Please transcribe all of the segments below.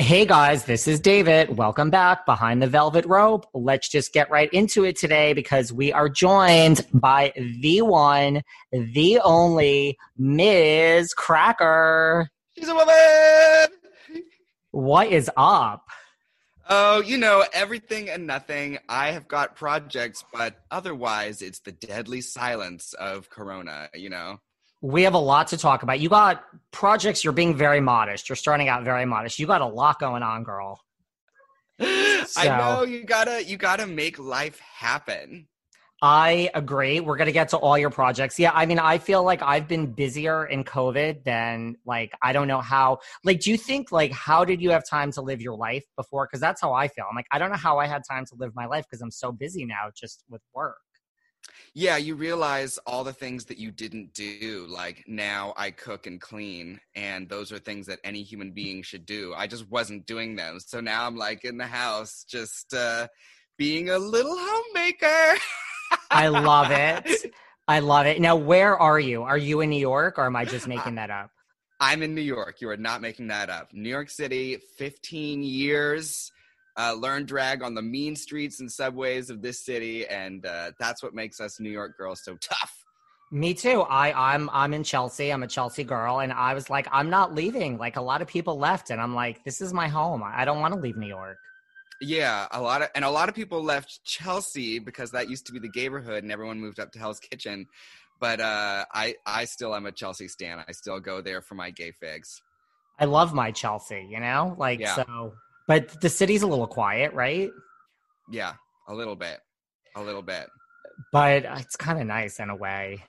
Hey guys, this is David. Welcome back behind the velvet rope. Let's just get right into it today because we are joined by the one, the only Miz Cracker. She's a woman. What is up? Oh, you know, everything and nothing. I have got projects, but otherwise, it's the deadly silence of Corona, you know? We have a lot to talk about. You got projects, you're being very modest. You're starting out very modest. You got a lot going on, girl. I know you gotta you gotta make life happen. I agree. We're going to get to all your projects. Yeah, I mean, I feel like I've been busier in COVID than like I don't know how. Like, do you think like how did you have time to live your life before? Because that's how I feel. I'm like, I don't know how I had time to live my life because I'm so busy now just with work. Yeah, you realize all the things that you didn't do. Like now I cook and clean, and those are things that any human being should do. I just wasn't doing them. So now I'm like in the house just uh being a little homemaker. I love it. I love it. Now, where are you? Are you in New York, or am I just making that up? I'm in New York. You are not making that up. New York City, 15 years. Uh, learn drag on the mean streets and subways of this city, and uh, that's what makes us New York girls so tough. Me too. I I'm I'm in Chelsea. I'm a Chelsea girl, and I was like, I'm not leaving. Like a lot of people left, and I'm like, this is my home. I don't want to leave New York. Yeah, a lot of and a lot of people left Chelsea because that used to be the neighborhood, and everyone moved up to Hell's Kitchen. But uh, I I still am a Chelsea stan. I still go there for my gay figs. I love my Chelsea. You know, like Yeah. so. But the city's a little quiet, right? Yeah, a little bit, a little bit. But it's kind of nice in a way.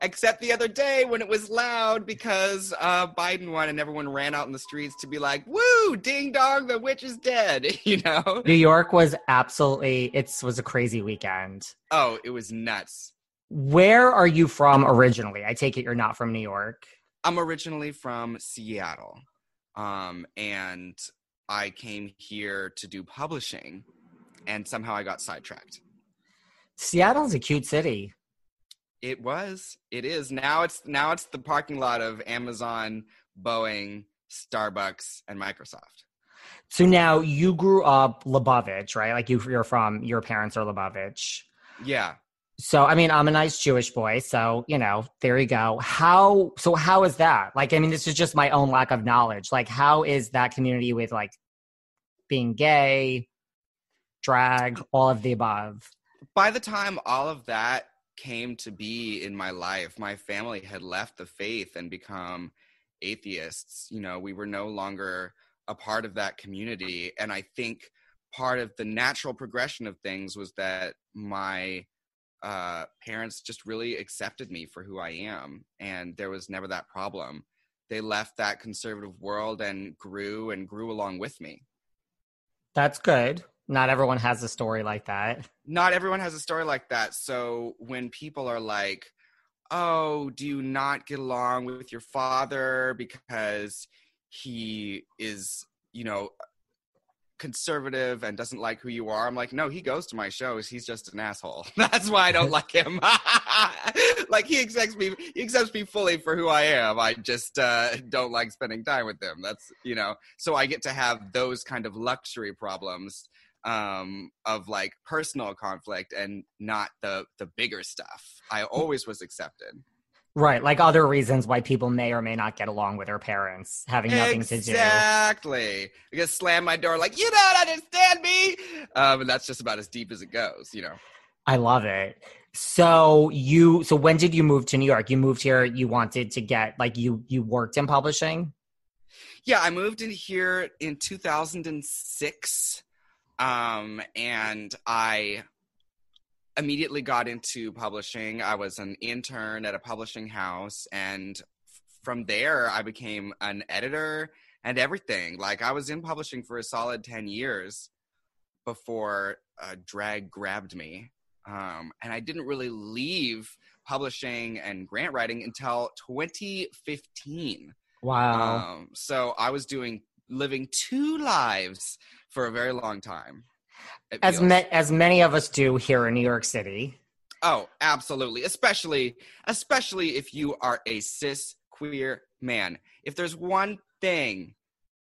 Except the other day when it was loud because uh, Biden won and everyone ran out in the streets to be like, "Woo, ding dong, the witch is dead," you know. New York was absolutely. It was a crazy weekend. Oh, it was nuts. Where are you from originally? I take it you're not from New York. I'm originally from Seattle, um, and I came here to do publishing, and somehow I got sidetracked. Seattle's a cute city. It was. It is. Now it's now it's the parking lot of Amazon, Boeing, Starbucks, and Microsoft. So now you grew up Lubavitch, right? Like you, you're from your parents are Lubavitch. Yeah. So I mean, I'm a nice Jewish boy, so you know, there you go. How so? How is that? Like, I mean, this is just my own lack of knowledge. Like, how is that community with like being gay, drag, all of the above? By the time all of that came to be in my life. My family had left the faith and become atheists. You know, we were no longer a part of that community. And I think part of the natural progression of things was that my uh, parents just really accepted me for who I am. And there was never that problem. They left that conservative world and grew and grew along with me. That's good. Not everyone has a story like that. Not everyone has a story like that. So when people are like, oh, do you not get along with your father because he is, you know, conservative and doesn't like who you are. I'm like, no, he goes to my shows. He's just an asshole. That's why I don't like him. like he accepts me, he accepts me fully for who I am. I just uh, don't like spending time with him. That's you know. So I get to have those kind of luxury problems um, of like personal conflict and not the the bigger stuff. I always was accepted. Right, like other reasons why people may or may not get along with their parents, having nothing exactly. to do. Exactly. I just slam my door like, you don't understand me. Um, and that's just about as deep as it goes, you know. I love it. So you, so when did you move to New York? You moved here. You wanted to get like you you worked in publishing. Yeah, I moved in here in 2006, um, and I immediately got into publishing. I was an intern at a publishing house, and from there, I became an editor and everything. Like, I was in publishing for a solid 10 years before uh, drag grabbed me. Um, and I didn't really leave publishing and grant writing until 2015. Wow. Um, so I was doing living two lives for a very long time as ma- as many of us do here in New York City. Oh, absolutely. Especially especially if you are a cis queer man. If there's one thing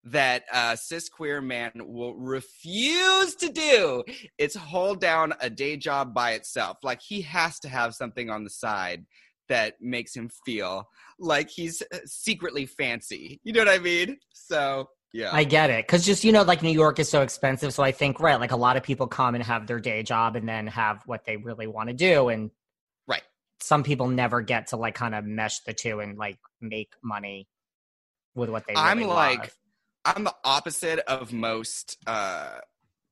that a cis queer man will refuse to do, it's hold down a day job by itself. Like he has to have something on the side that makes him feel like he's uh, secretly fancy. You know what I mean? So yeah. I get it. Cause just, you know, like New York is so expensive. So I think, right, like a lot of people come and have their day job and then have what they really want to do. And right. Some people never get to like kind of mesh the two and like make money with what they really I'm like, love. I'm the opposite of most uh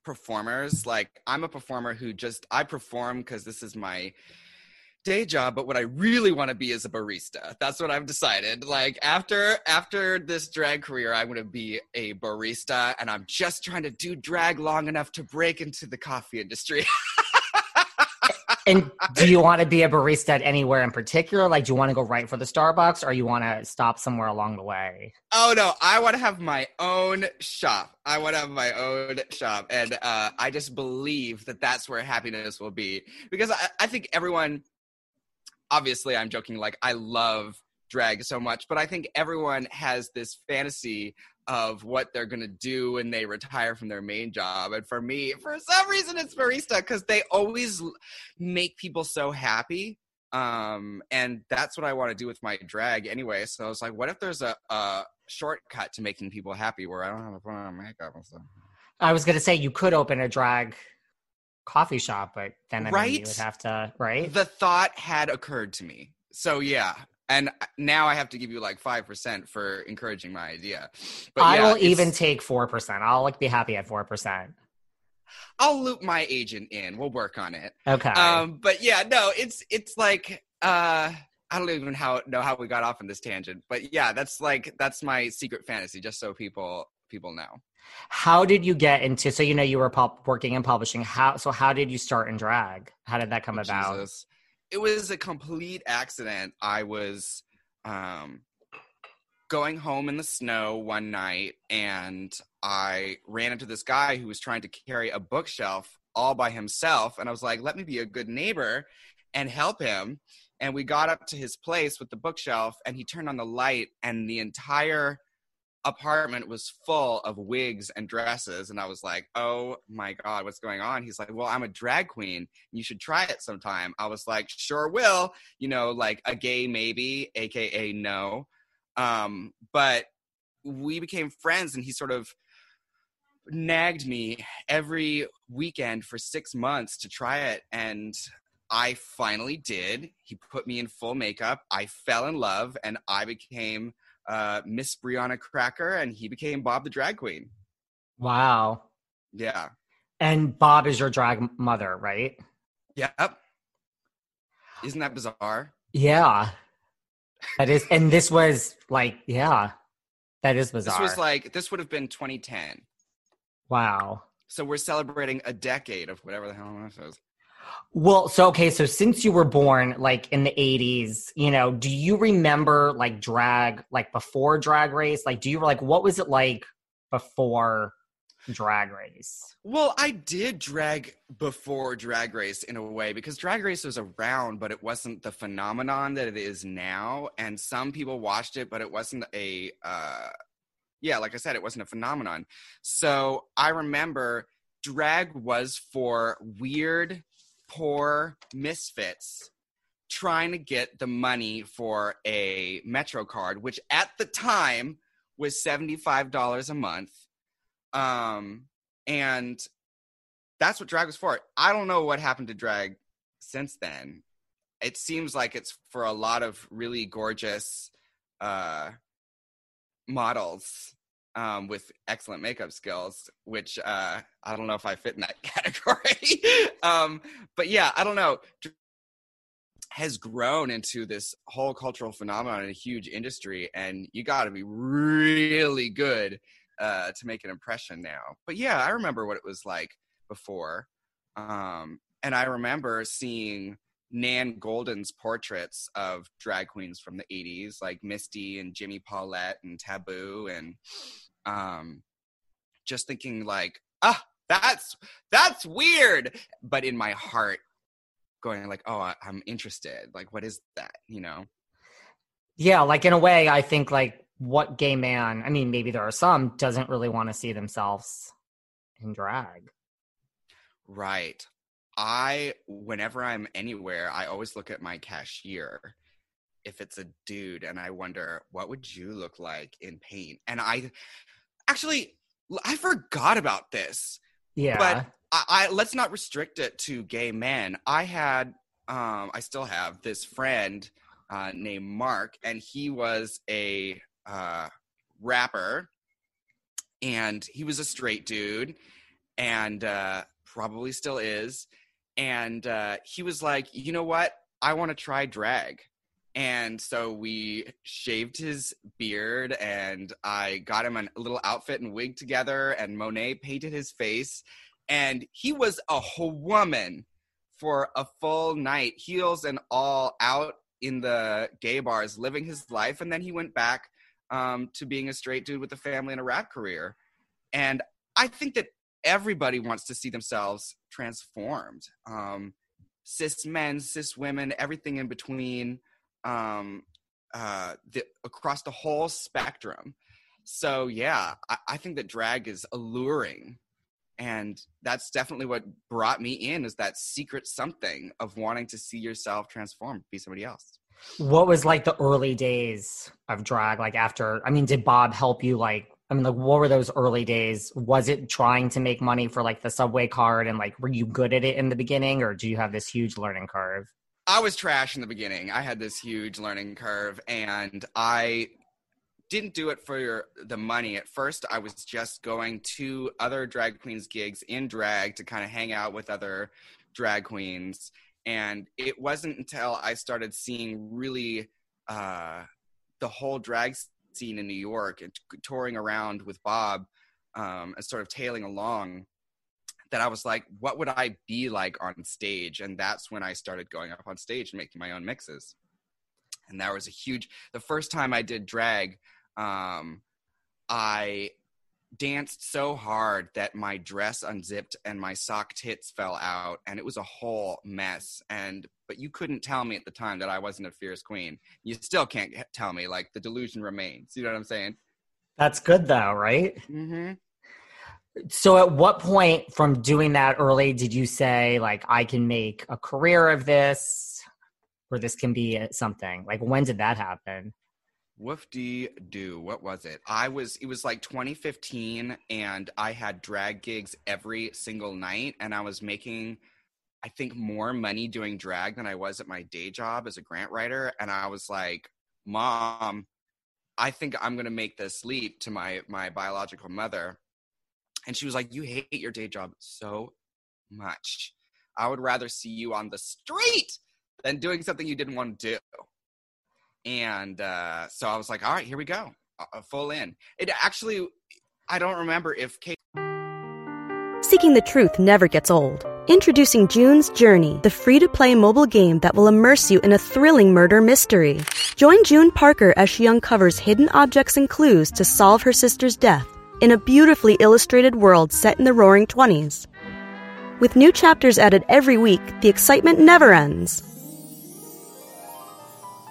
performers. Like I'm a performer who just I perform because this is my day job but what i really want to be is a barista. That's what i've decided. Like after after this drag career i'm going to be a barista and i'm just trying to do drag long enough to break into the coffee industry. And do you want to be a barista at anywhere in particular? Like do you want to go right for the starbucks or you want to stop somewhere along the way? Oh no i want to have my own shop. I want to have my own shop and uh, i just believe that that's where happiness will be. Because I, I think everyone obviously I'm joking like I love drag so much, but I think everyone has this fantasy of what they're going to do when they retire from their main job. And for me, for some reason it's barista cuz they always make people so happy. Um and that's what I want to do with my drag anyway. So I was like what if there's a, a shortcut to making people happy where I don't have to put on makeup and stuff. I was going to say you could open a drag coffee shop, but then I right? mean, you would have to, right? The thought had occurred to me. So yeah. And now I have to give you like 5% for encouraging my idea. But I yeah, will even take 4%. I'll like be happy at 4%. I'll loop my agent in. We'll work on it. Okay. Um, but yeah, no, it's it's like uh I don't even how know how we got off on this tangent. But yeah, that's like that's my secret fantasy, just so people people know. How did you get into? So you know you were pub- working in publishing. How so? How did you start in drag? How did that come oh, about? Jesus. It was a complete accident. I was um, going home in the snow one night, and I ran into this guy who was trying to carry a bookshelf all by himself. And I was like, "Let me be a good neighbor and help him." And we got up to his place with the bookshelf, and he turned on the light, and the entire apartment was full of wigs and dresses and i was like oh my god what's going on he's like well i'm a drag queen you should try it sometime i was like sure will you know like a gay maybe aka no um but we became friends and he sort of nagged me every weekend for six months to try it and I finally did. He put me in full makeup. I fell in love, and I became uh, Miss Brianna Cracker, and he became Bob the drag queen. Wow. Yeah. And Bob is your drag mother, right? Yep. Isn't that bizarre? Yeah. That is, and this was like, yeah, that is bizarre. This was like, this would have been 2010. wow. So we're celebrating a decade of whatever the hell this is. Well, so okay, so since you were born like in the 80s, you know, do you remember like drag like before drag race? Like do you like what was it like before drag race? Well, I did drag before Drag Race in a way because Drag Race was around, but it wasn't the phenomenon that it is now. And some people watched it, but it wasn't a, uh, yeah, like I said, it wasn't a phenomenon. So I remember drag was for weird, poor misfits trying to get the money for a Metro card, which at the time was $75 a month. Um, and that's what drag was for. I don't know what happened to drag since then. It seems like it's for a lot of really gorgeous uh, models um, with excellent makeup skills, which uh, I don't know if I fit in that category. um, but yeah, I don't know. Has grown into this whole cultural phenomenon and a huge industry, and you got to be really good uh, to make an impression now. But yeah, I remember what it was like before, um, and I remember seeing Nan Goldin's portraits of drag queens from the '80s, like Misty and Jimmy Paulette and Taboo, and um, just thinking like, ah, that's that's weird, but in my heart, going like, oh, I, I'm interested. Like, what is that? You know? Yeah, like in a way, I think like what gay man, I mean, maybe there are some, doesn't really want to see themselves in drag. Right. I, whenever I'm anywhere, I always look at my cashier if it's a dude and I wonder, what would you look like in paint? And I actually, I forgot about this. Yeah. But I, I let's not restrict it to gay men. I had, um, I still have this friend uh, named Mark, and he was a uh, rapper, and he was a straight dude, and uh, probably still is. And uh, he was like, you know what? I want to try drag. And so we shaved his beard, and I got him a little outfit and wig together, and Monet painted his face. And he was a woman for a full night, heels and all, out in the gay bars, living his life. And then he went back um, to being a straight dude with a family and a rap career. And I think that everybody wants to see themselves transformed. Um, cis men, cis women, everything in between, um, uh, the, across the whole spectrum. So yeah, I, I think that drag is alluring, and that's definitely what brought me in is that secret something of wanting to see yourself transform, be somebody else. What was like the early days of drag? Like after, I mean, did Bob help you? Like, I mean, like, what were those early days? Was it trying to make money for like the subway card, and like, were you good at it in the beginning, or do you have this huge learning curve? I was trash in the beginning. I had this huge learning curve, and I didn't do it for the money. At first, I was just going to other drag queens gigs in drag to kind of hang out with other drag queens and it wasn't until I started seeing really uh, the whole drag scene in New York and touring around with Bob um, and sort of tailing along that I was like, what would I be like on stage? And that's when I started going up on stage and making my own mixes. And that was a huge, the first time I did drag, um, I danced so hard that my dress unzipped and my sock tits fell out and it was a whole mess and but you couldn't tell me at the time that I wasn't a fierce queen. You still can't tell me like the delusion remains. You know what I'm saying? That's good though, right? Mm-hmm. So at what point from doing that early did you say like I can make a career of this or this can be something? Like when did that happen? Woofdy do. What was it? I was, it was like 2015, and I had drag gigs every single night, and I was making I think, more money doing drag than I was at my day job as a grant writer. And I was like, Mom, I think I'm gonna make this leap to my my biological mother. And she was like, You hate your day job so much. I would rather see you on the street than doing something you didn't want to do. And uh, so I was like, all right, here we go, uh, full in. It actually, I don't remember if Kate. Seeking the truth never gets old. Introducing June's Journey, the free to play mobile game that will immerse you in a thrilling murder mystery. Join June Parker as she uncovers hidden objects and clues to solve her sister's death in a beautifully illustrated world set in the roaring 20s. With new chapters added every week, the excitement never ends.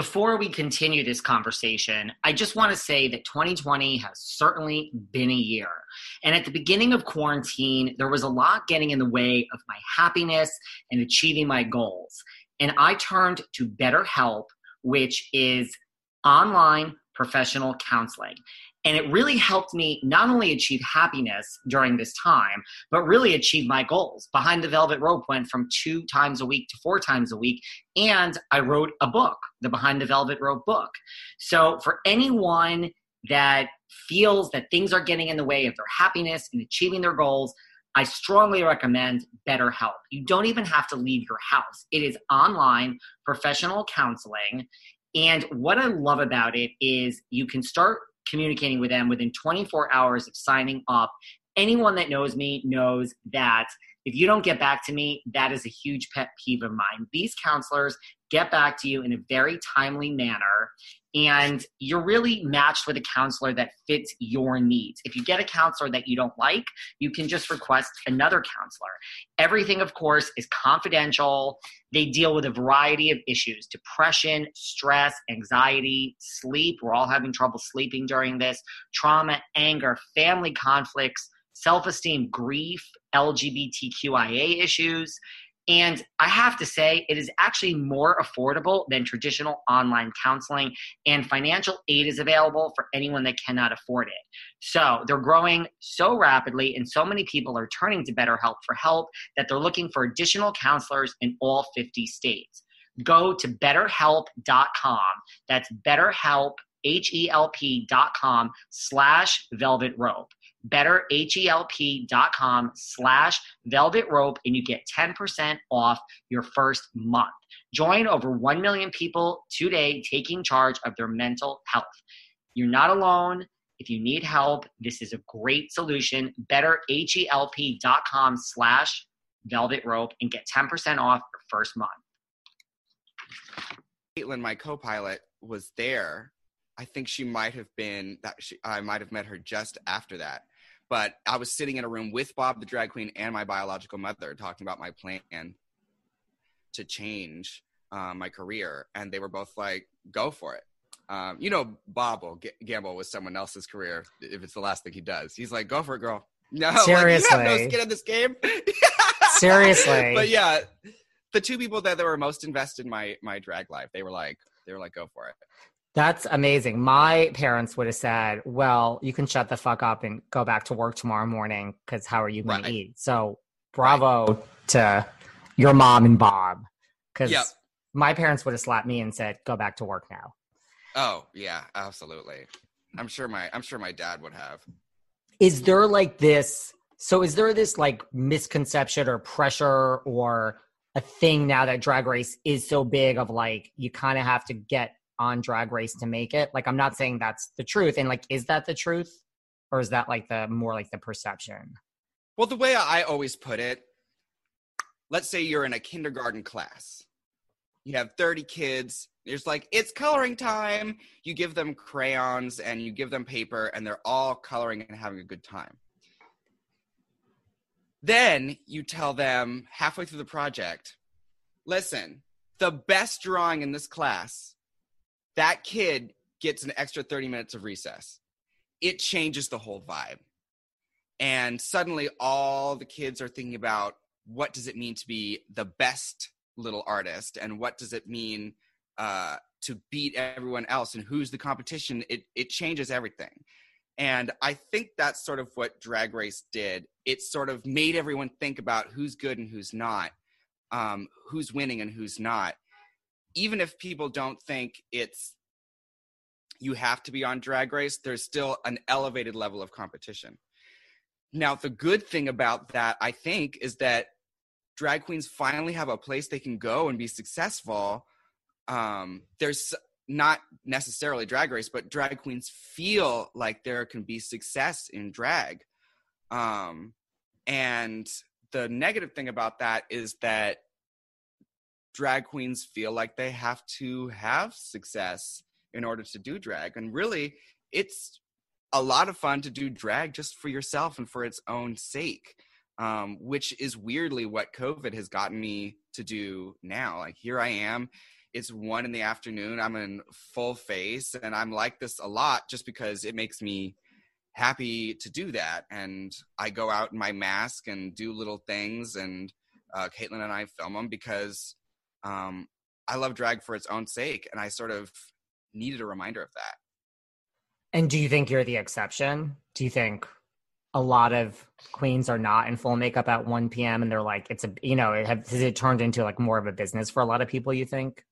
Before we continue this conversation, I just want to say that 2020 has certainly been a year. And at the beginning of quarantine, there was a lot getting in the way of my happiness and achieving my goals. And I turned to BetterHelp, which is online professional counseling. And it really helped me not only achieve happiness during this time, but really achieve my goals. Behind the Velvet Rope went from two times a week to four times a week. And I wrote a book, the Behind the Velvet Rope book. So for anyone that feels that things are getting in the way of their happiness and achieving their goals, I strongly recommend BetterHelp. You don't even have to leave your house. It is online professional counseling. And what I love about it is you can start communicating with them within 24 hours of signing up. Anyone that knows me knows that If you don't get back to me, that is a huge pet peeve of mine. These counselors get back to you in a very timely manner and you're really matched with a counselor that fits your needs. If you get a counselor that you don't like, you can just request another counselor. Everything, of course, is confidential. They deal with a variety of issues depression, stress, anxiety, sleep. We're all having trouble sleeping during this, trauma, anger, family conflicts, self esteem, grief, LGBTQIA issues. And I have to say, it is actually more affordable than traditional online counseling, and financial aid is available for anyone that cannot afford it. So they're growing so rapidly, and so many people are turning to BetterHelp for help that they're looking for additional counselors in all 50 states. Go to betterhelp.com. That's betterhelp, H-E-L-P dot com slash velvet rope betterhelp.com slash velvet rope and you get 10% off your first month. Join over 1 million people today taking charge of their mental health. You're not alone. If you need help, this is a great solution. Betterhelp.com slash velvet rope and get 10% off your first month. Caitlin, my co-pilot, was there. I think she might have been that she, I might have met her just after that but I was sitting in a room with Bob, the drag queen, and my biological mother talking about my plan to change uh, my career. And they were both like, go for it. Um, you know, Bob will g- gamble with someone else's career if it's the last thing he does. He's like, go for it, girl. No, seriously. Like, you have no skin in this game. seriously. But yeah, the two people that, that were most invested in my, my drag life, they were like, they were like, go for it. That's amazing. My parents would have said, "Well, you can shut the fuck up and go back to work tomorrow morning because how are you going right. to eat?" So, bravo right. to your mom and Bob because yep. my parents would have slapped me and said, "Go back to work now." Oh yeah, absolutely. I'm sure my I'm sure my dad would have. Is there like this? So, is there this like misconception or pressure or a thing now that Drag Race is so big of like you kind of have to get on drag race to make it. Like i'm not saying that's the truth and like is that the truth? Or is that like the more like the perception? Well the way i always put it let's say you're in a kindergarten class. You have 30 kids. There's like it's coloring time. You give them crayons and you give them paper and they're all coloring and having a good time. Then you tell them halfway through the project listen the best drawing in this class that kid gets an extra 30 minutes of recess. It changes the whole vibe. And suddenly all the kids are thinking about what does it mean to be the best little artist and what does it mean uh, to beat everyone else and who's the competition. It, it changes everything. And I think that's sort of what Drag Race did. It sort of made everyone think about who's good and who's not, um, who's winning and who's not even if people don't think it's you have to be on drag race there's still an elevated level of competition. Now the good thing about that i think is that drag queens finally have a place they can go and be successful. Um, there's not necessarily drag race but drag queens feel like there can be success in drag. Um, and the negative thing about that is that drag queens feel like they have to have success in order to do drag. And really, it's a lot of fun to do drag just for yourself and for its own sake, um, which is weirdly what COVID has gotten me to do now. Like, here I am. It's one in the afternoon. I'm in full face, and I'm like this a lot just because it makes me happy to do that. And I go out in my mask and do little things, and uh, Caitlin and I film them because um, I love drag for its own sake, and I sort of needed a reminder of that. And do you think you're the exception? Do you think a lot of queens are not in full makeup at 1 p.m. and they're like, it's a, you know, it have, has it turned into like more of a business for a lot of people? You think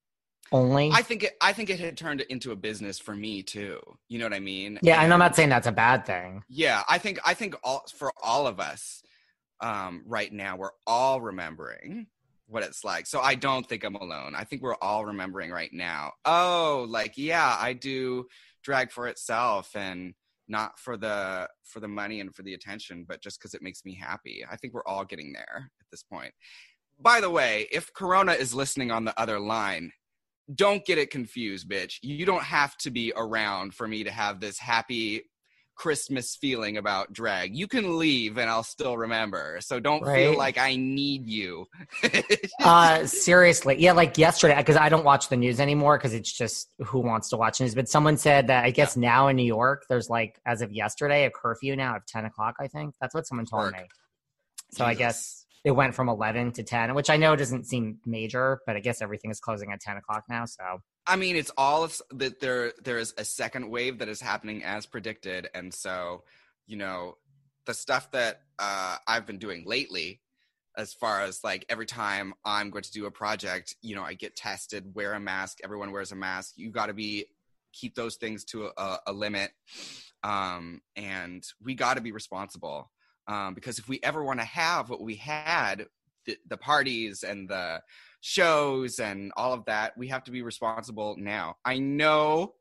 only? I think it, I think it had turned into a business for me too. You know what I mean? Yeah, and, and I'm not saying that's a bad thing. Yeah, I think I think all for all of us um, right now, we're all remembering what it's like. So I don't think I'm alone. I think we're all remembering right now. Oh, like yeah, I do drag for itself and not for the for the money and for the attention, but just because it makes me happy. I think we're all getting there at this point. By the way, if Corona is listening on the other line, don't get it confused, bitch. You don't have to be around for me to have this happy Christmas feeling about drag. You can leave and I'll still remember. So don't right. feel like I need you. uh seriously. Yeah, like yesterday because I don't watch the news anymore because it's just who wants to watch news. But someone said that I guess yeah. now in New York there's like as of yesterday a curfew now of 10 o'clock, I think. That's what someone told Work. me. So Jesus. I guess it went from 11 to 10, which I know doesn't seem major, but I guess everything is closing at 10 o'clock now. So I mean, it's all that there. There is a second wave that is happening as predicted, and so you know the stuff that uh, I've been doing lately, as far as like every time I'm going to do a project, you know, I get tested, wear a mask. Everyone wears a mask. You got to be keep those things to a, a limit, um, and we got to be responsible um, because if we ever want to have what we had, the, the parties and the shows and all of that we have to be responsible now. I know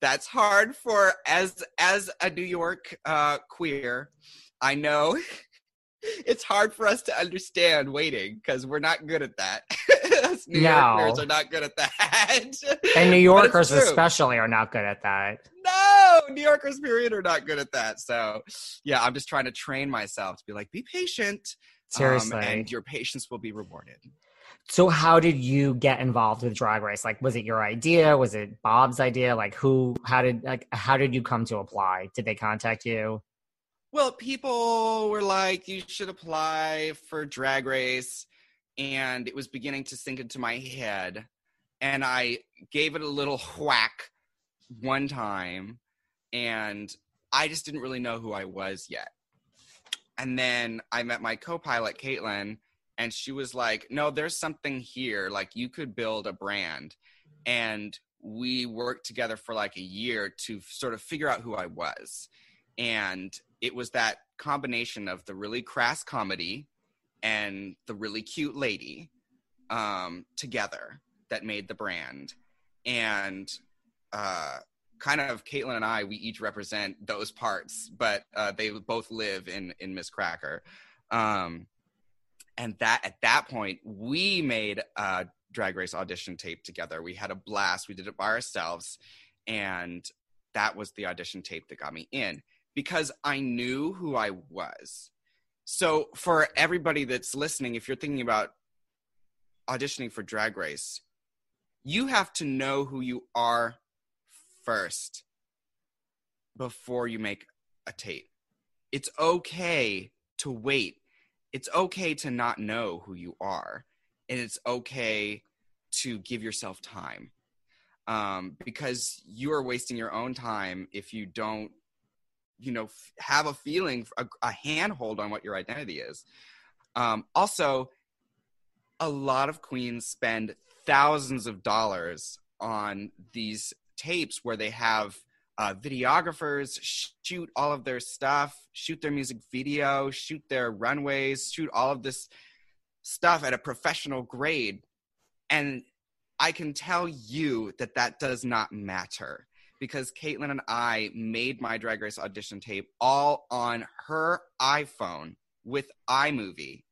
that's hard for as as a new york uh queer i know it's hard for us to understand waiting because we're not good at that. New no. yorkers are not good at that. And new yorkers especially are not good at that. No new yorkers period are not good at that. So yeah i'm just trying to train myself to be like be patient seriously um, and your patience will be rewarded so how did you get involved with drag race? Like was it your idea? Was it Bob's idea? Like who how did like how did you come to apply? Did they contact you? Well, people were like you should apply for drag race and it was beginning to sink into my head and I gave it a little whack one time and I just didn't really know who I was yet. And then I met my co-pilot Caitlin and she was like no there's something here like you could build a brand. And we worked together for like a year to sort of figure out who i was. And it was that combination of the really crass comedy and the really cute lady um, together that made the brand. And uh, kind of caitlin and i we each represent those parts but uh, they both live in in miss cracker. Um, and that at that point we made a drag race audition tape together. We had a blast. We did it by ourselves. And that was the audition tape that got me in because i knew who i was. So for everybody that's listening if you're thinking about auditioning for drag race you have to know who you are first before you make a tape. It's okay to wait it's okay to not know who you are and it's okay to give yourself time um, because you are wasting your own time if you don't you know f- have a feeling a, a handhold on what your identity is. Um, also a lot of queens spend thousands of dollars on these tapes where they have uh, videographers shoot all of their stuff, shoot their music video, shoot their runways, shoot all of this stuff at a professional grade. And I can tell you that that does not matter because Caitlin and I made my Drag Race audition tape all on her iPhone with iMovie.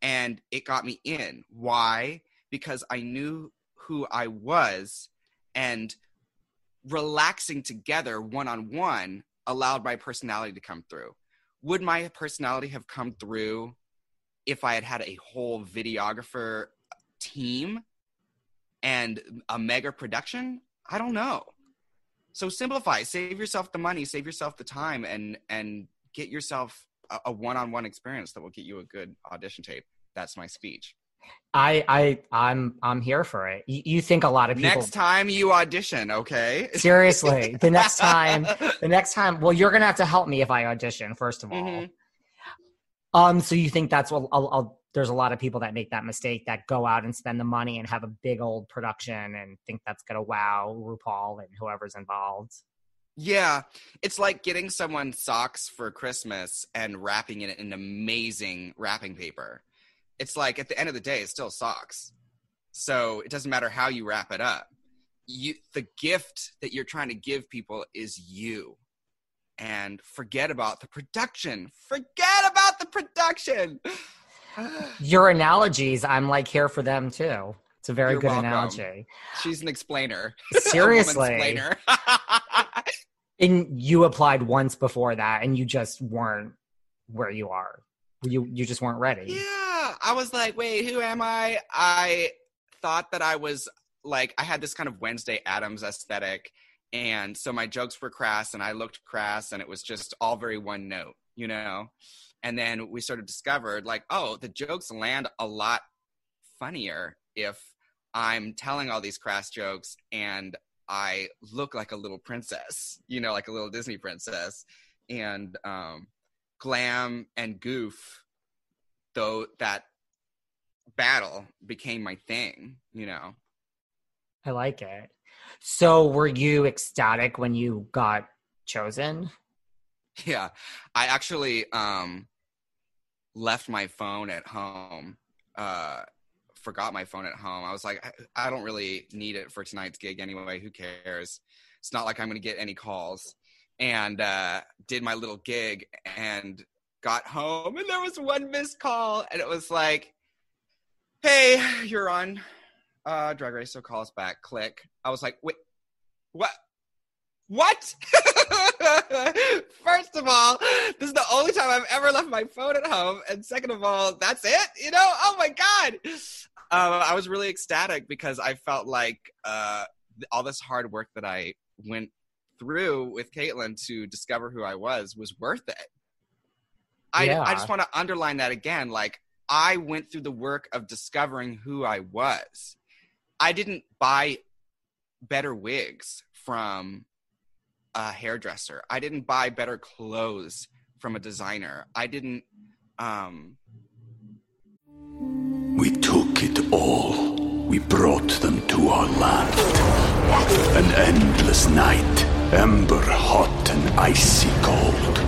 And it got me in. Why? Because I knew who I was and relaxing together one on one allowed my personality to come through. Would my personality have come through if I had had a whole videographer team and a mega production? I don't know. So simplify, save yourself the money, save yourself the time and and get yourself a, one-on-one experience that will get you a good audition tape. That's my speech. I I I'm I'm here for it. You, you, think a lot of people Next time you audition, okay? Seriously. The next time the next time well you're going to have to help me if I audition first of all. Mm-hmm. Um so you think that's what I'll, I'll, there's a lot of people that make that mistake that go out and spend the money and have a big old production and think that's going to wow RuPaul and whoever's involved. Yeah, it's like getting someone socks for Christmas and wrapping it in amazing wrapping paper it's like at the end of the day, it still socks. So it doesn't matter how you wrap it up. You, the gift that you're trying to give people is you. and forget about the production. Forget about the production. Your analogies, I'm like here for them too. It's a very You're good welcome. analogy. She's an explainer. Seriously. woman-splainer. And you applied once before that and you just weren't where you are. You you just weren't ready. Yeah, I was like, wait, who am I? I thought that I was like, I had this kind of Wednesday Addams aesthetic. And so my jokes were crass and I looked crass and it was just all very one note, you know? And then we sort of discovered, like, oh, the jokes land a lot funnier if I'm telling all these crass jokes and I look like a little princess, you know, like a little Disney princess. And um, glam and goof, though that battle became my thing, you know. I like it. So were you ecstatic when you got chosen? Yeah. I actually um left my phone at home. Uh forgot my phone at home. I was like I, I don't really need it for tonight's gig anyway. Who cares? It's not like I'm going to get any calls. And uh did my little gig and got home and there was one missed call and it was like hey, you're on uh Drag Race so call us back. Click. I was like, "Wait. What? What?" First of all, this is the only time I've ever left my phone at home, and second of all, that's it. You know? Oh my god! Um, I was really ecstatic because I felt like uh, all this hard work that I went through with Caitlin to discover who I was was worth it. I, Yeah. I just want to underline that again. Like, I went through the work of discovering who I was. I didn't buy better wigs from a hairdresser. I didn't buy better clothes from a designer. I didn't um We took it all. We brought them to our land. An endless night, ember hot and icy cold.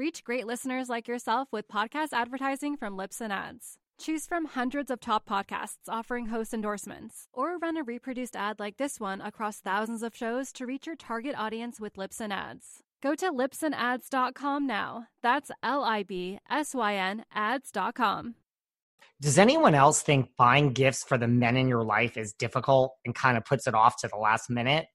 Reach great listeners like yourself with podcast advertising from Libsyn Ads. Choose from hundreds of top podcasts offering host endorsements, or run a reproduced ad like this one across thousands of shows to reach your target audience with Libsyn Ads. Go to libsynads.com now. That's L I B S Y N ads.com. Does anyone else think buying gifts for the men in your life is difficult and kind of puts it off to the last minute?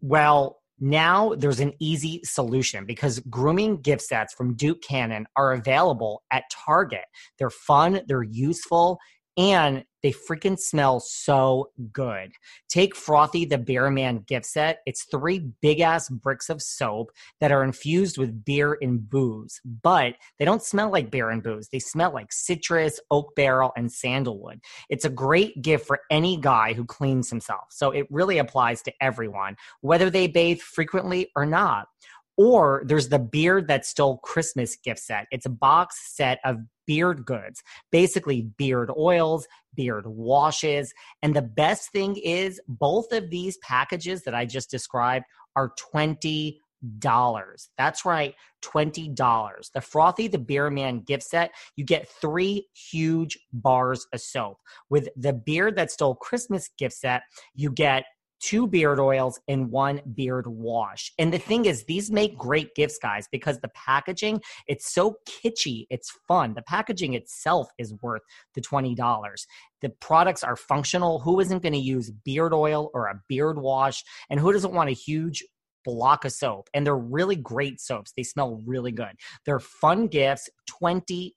Well, now there's an easy solution because grooming gift sets from Duke Cannon are available at Target. They're fun, they're useful, and they freaking smell so good. Take Frothy the Beer Man gift set. It's three big ass bricks of soap that are infused with beer and booze, but they don't smell like beer and booze. They smell like citrus, oak barrel, and sandalwood. It's a great gift for any guy who cleans himself. So it really applies to everyone, whether they bathe frequently or not. Or there's the Beard That Stole Christmas gift set. It's a box set of beard goods, basically beard oils, beard washes. And the best thing is, both of these packages that I just described are 20 dollars. That's right, twenty dollars. The Frothy the Beer Man gift set, you get three huge bars of soap. With the Beard That Stole Christmas gift set, you get two beard oils, and one beard wash. And the thing is, these make great gifts, guys, because the packaging, it's so kitschy, it's fun. The packaging itself is worth the $20. The products are functional. Who isn't going to use beard oil or a beard wash? And who doesn't want a huge block of soap and they're really great soaps they smell really good they're fun gifts $20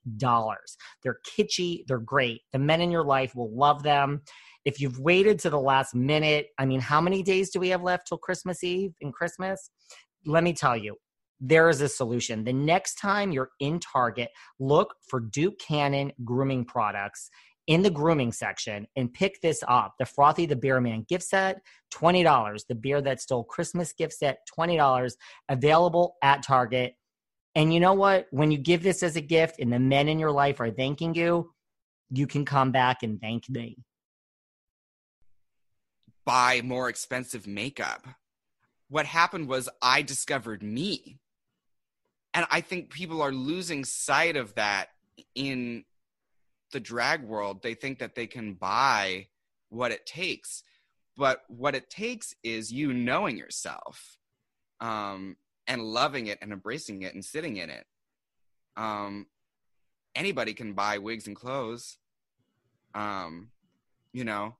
they're kitschy they're great the men in your life will love them if you've waited to the last minute i mean how many days do we have left till christmas eve and christmas let me tell you there is a solution. The next time you're in Target, look for Duke Cannon grooming products in the grooming section and pick this up. The Frothy the Beer Man gift set, $20. The Beer That Stole Christmas gift set, $20. Available at Target. And you know what? When you give this as a gift and the men in your life are thanking you, you can come back and thank me. Buy more expensive makeup. What happened was I discovered me. And I think people are losing sight of that in the drag world. They think that they can buy what it takes. But what it takes is you knowing yourself um, and loving it and embracing it and sitting in it. Um, anybody can buy wigs and clothes. Um, you know,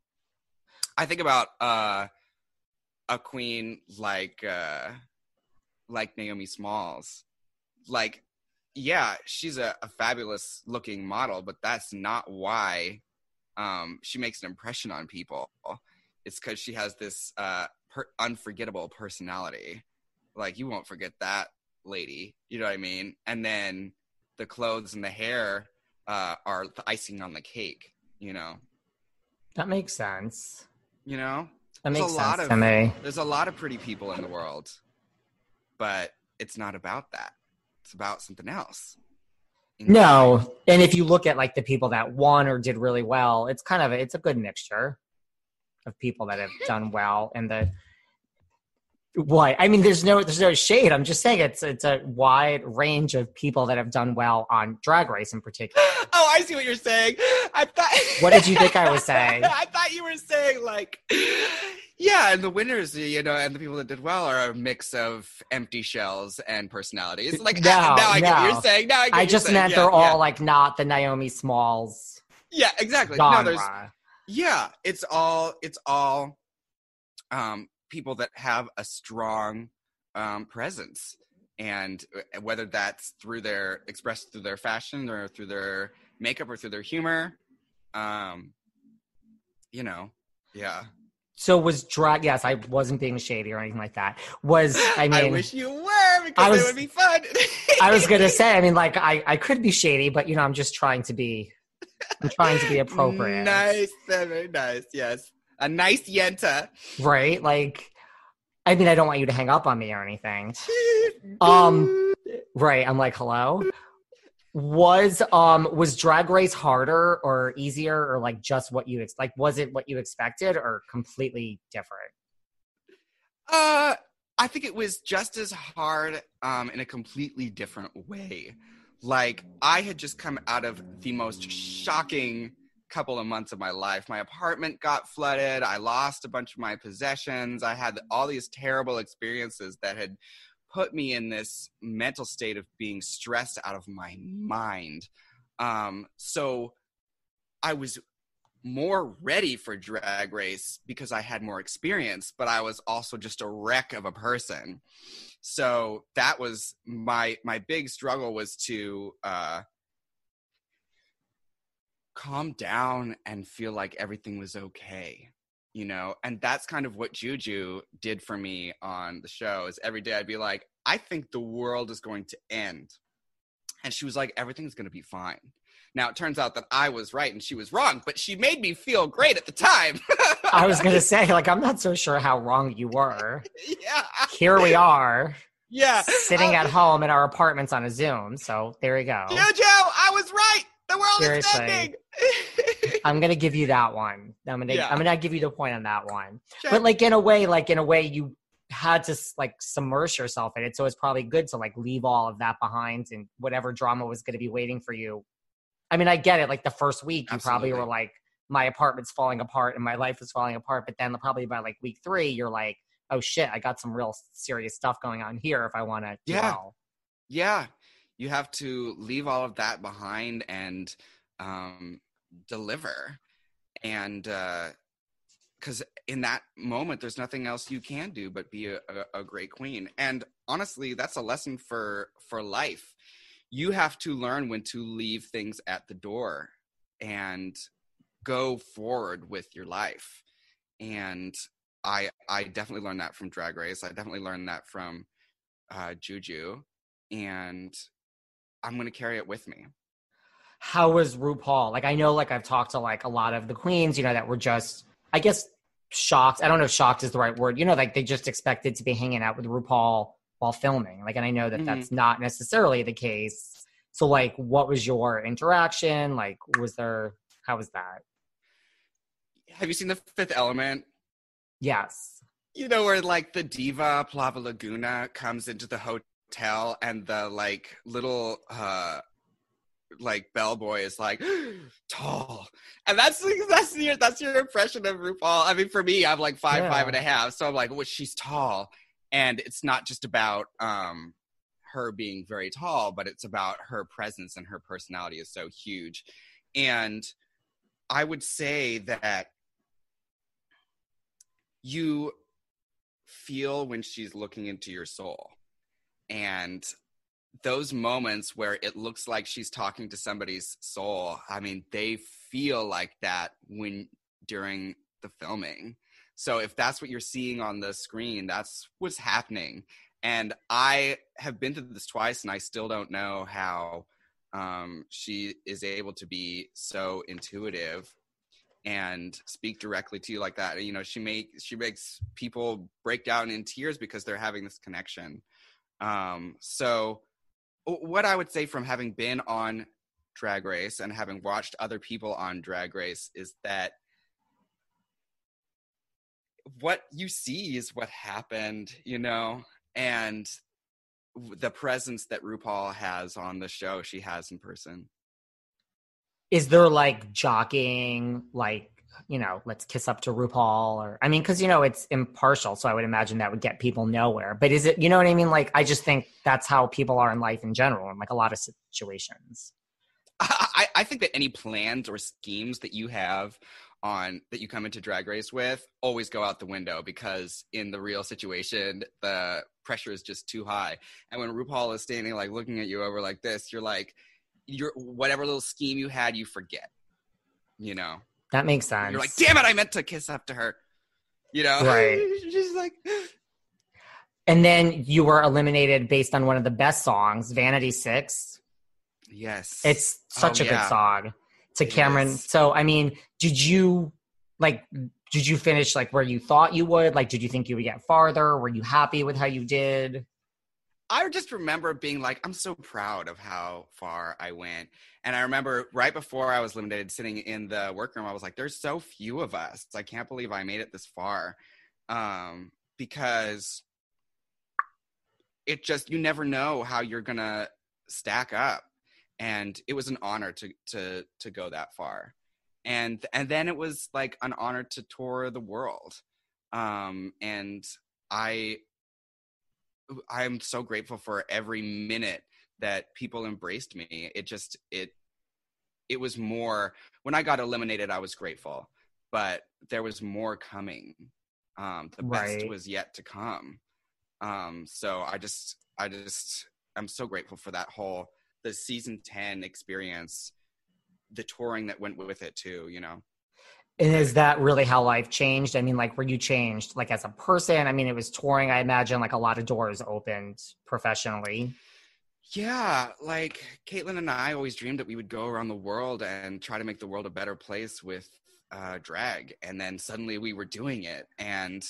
I think about uh, a queen like uh, like Naomi Smalls. Like, yeah, she's a, a fabulous looking model, but that's not why um, she makes an impression on people. It's because she has this uh, per- unforgettable personality. Like, you won't forget that lady. You know what I mean? And then the clothes and the hair uh, are the icing on the cake. You know. That makes sense. You know. That There's makes a lot sense of, to me. There's a lot of pretty people in the world, but it's not about that. It's about something else. No, and if you look at like the people that won or did really well, it's kind of a, it's a good mixture of people that have done well and the what I mean. There's no there's no shade. I'm just saying it's it's a wide range of people that have done well on Drag Race in particular. Oh, I see what you're saying. I thought. What did you think I was saying? I thought you were saying like, yeah, and the winners, you know, and the people that did well are a mix of empty shells and personalities. Like No, now, I get what you're saying. Now I, get I just meant Yeah, they're yeah. all like not the Naomi Smalls. Yeah, exactly. No, there's yeah, it's all it's all um people that have a strong um presence and uh, whether that's through their expressed through their fashion or through their makeup or through their humor um you know yeah So was drag? Yes, I wasn't being shady or anything like that. Was I mean? I wish you were because was- it would be fun I was gonna say. I mean, like I I could be shady, but you know, I'm just trying to be. I'm trying to be appropriate, nice very nice yes a nice yenta right? Like, I mean, I don't want you to hang up on me or anything. Um, right? I'm like, hello. Was um was Drag Race harder or easier or like just what you ex- like? Was it what you expected or completely different? Uh, I think it was just as hard um, in a completely different way. Like, I had just come out of the most shocking couple of months of my life. My apartment got flooded. I lost a bunch of my possessions. I had all these terrible experiences that had put me in this mental state of being stressed out of my mind. Um, so I was more ready for drag race because I had more experience, but I was also just a wreck of a person. So that was my my big struggle was to uh calm down and feel like everything was okay. You know, and that's kind of what Juju did for me on the show. Is every day I'd be like, I think the world is going to end. And she was like, everything's going to be fine. Now it turns out that I was right and she was wrong, but she made me feel great at the time. I was gonna say, like, I'm not so sure how wrong you were. yeah. Here we are. Yeah. Sitting uh, at home in our apartments on a Zoom. So there we go. Juju, I was right. The world Seriously. is ending. I'm gonna give you that one. I'm gonna Yeah. I'm gonna give you the point on that one. Sure. But like in a way, like in a way, you had to like submerge yourself in it. So it's probably good to like leave all of that behind and whatever drama was gonna be waiting for you. I mean, I get it. Like the first week, you probably were like my apartment's falling apart and my life is falling apart. But then probably by like week three, you're like, oh shit, I got some real serious stuff going on here if I want to Yeah. dwell. yeah you have to leave all of that behind and um, deliver. And because in that moment there's nothing else you can do but be a, a, a great queen. And honestly that's a lesson for for life. You have to learn when to leave things at the door and go forward with your life. And i i definitely learned that from drag race. I definitely learned that from uh, juju. And i'm going to carry it with me How was RuPaul? Like I know like I've talked to like a lot of the queens, you know, that were just I guess shocked. I don't know if shocked is the right word. You know, like they just expected to be hanging out with RuPaul while filming. Like and I know that Mhm. that's not necessarily the case. So like what was your interaction? Like was there how was that? have you seen the fifth element Yes. you know where like the Diva Plavalaguna comes into the hotel and the like little uh like bellboy is like tall. And that's that's your that's your impression of rupaul. I mean for me i'm like five Yeah. five and a half so i'm like well she's tall. And it's not just about um her being very tall but it's about her presence and her personality is so huge. And i would say that you feel when she's looking into your soul. And those moments where it looks like she's talking to somebody's soul i mean they feel like that when during the filming so if that's what you're seeing on the screen that's what's happening and i have been through this twice and i still don't know how um, she is able to be so intuitive and speak directly to you like that. You know, she make she makes people break down in tears because they're having this connection. Um, so, what I would say from having been on Drag Race and having watched other people on Drag Race is that what you see is what happened, you know, and the presence that RuPaul has on the show, she has in person. Is there like jockeying, like, you know, let's kiss up to RuPaul or I mean, because you know it's impartial, so I would imagine that would get people nowhere. But is it you know what I mean? Like I just think that's how people are in life in general, in like a lot of situations. I, I think that any plans or schemes that you have on that you come into drag race with always go out the window because in the real situation the pressure is just too high and when rupaul is standing like looking at you over like this you're like you're whatever little scheme you had you forget you know That makes sense. you're like damn it i meant to kiss up to her you know Right. just like And then you were eliminated based on one of the best songs, Vanity Six. yes It's such Oh, a yeah. good song to Kameron. So, I mean, did you like, did you finish like where you thought you would? Like, did you think you would get farther? Were you happy with how you did? I just remember being like, I'm so proud of how far I went. And I remember right before I was eliminated, sitting in the workroom, I was like, there's so few of us. I can't believe I made it this far. Um, because it just, you never know how you're going to stack up. And it was an honor to, to, to go that far. And, and then it was like an honor to tour the world. Um, and I, I'm so grateful for every minute that people embraced me. It just it it was more when I got eliminated I was grateful, but there was more coming. Um the best was yet to come. Um so I just I just I'm so grateful for that whole the season 10 experience, the touring that went with it too, you know. And is that really how life changed? I mean, like, were you changed like as a person? I mean, it was touring. I imagine like a lot of doors opened professionally. Yeah, like Caitlin and I always dreamed that we would go around the world and try to make the world a better place with uh, drag. And then suddenly we were doing it. And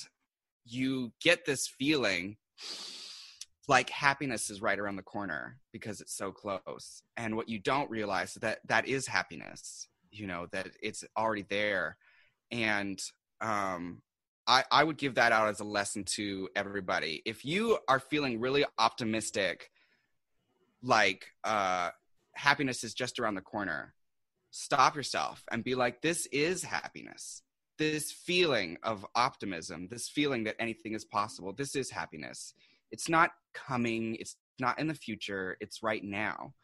you get this feeling like happiness is right around the corner because it's so close. And what you don't realize is that that is happiness, you know, that it's already there. And um, I, I would give that out as a lesson to everybody. If you are feeling really optimistic, like uh, happiness is just around the corner, stop yourself and be like, this is happiness. This feeling of optimism, this feeling that anything is possible, this is happiness. It's not coming, it's not in the future, it's right now.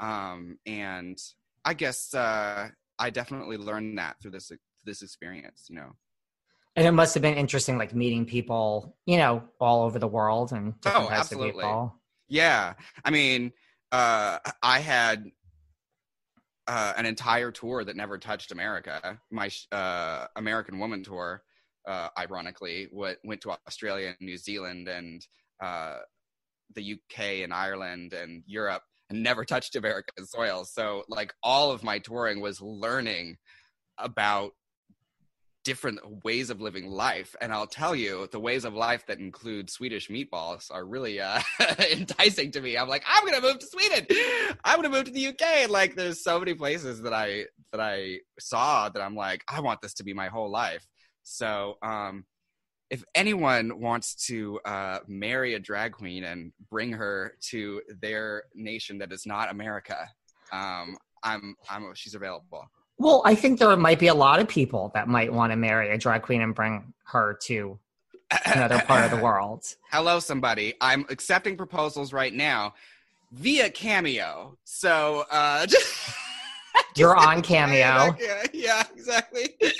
Um, and I guess uh, I definitely learned that through this this experience, you know. And it must have been interesting, like meeting people, you know, all over the world and different Oh, types absolutely. of people. Yeah, I mean, uh, I had uh, an entire tour that never touched America. My uh, American Woman tour, uh, ironically, went went to Australia and New Zealand and uh, the UK and Ireland and Europe, and never touched American soil. So, like, all of my touring was learning about different ways of living life. And i'll tell you the ways of life that include swedish meatballs are really uh enticing to me. I'm like i'm gonna move to sweden. I'm gonna move to the uk like there's so many places that i that i saw that i'm like i want this to be my whole life. So um if anyone wants to uh, marry a drag queen and bring her to their nation that is not America, um, I'm, I'm, she's available. Well, I think there might be a lot of people that might want to marry a drag queen and bring her to another part of the world. Hello, somebody. I'm accepting proposals right now via Cameo. So, uh, You're on Cameo. yeah, yeah, exactly.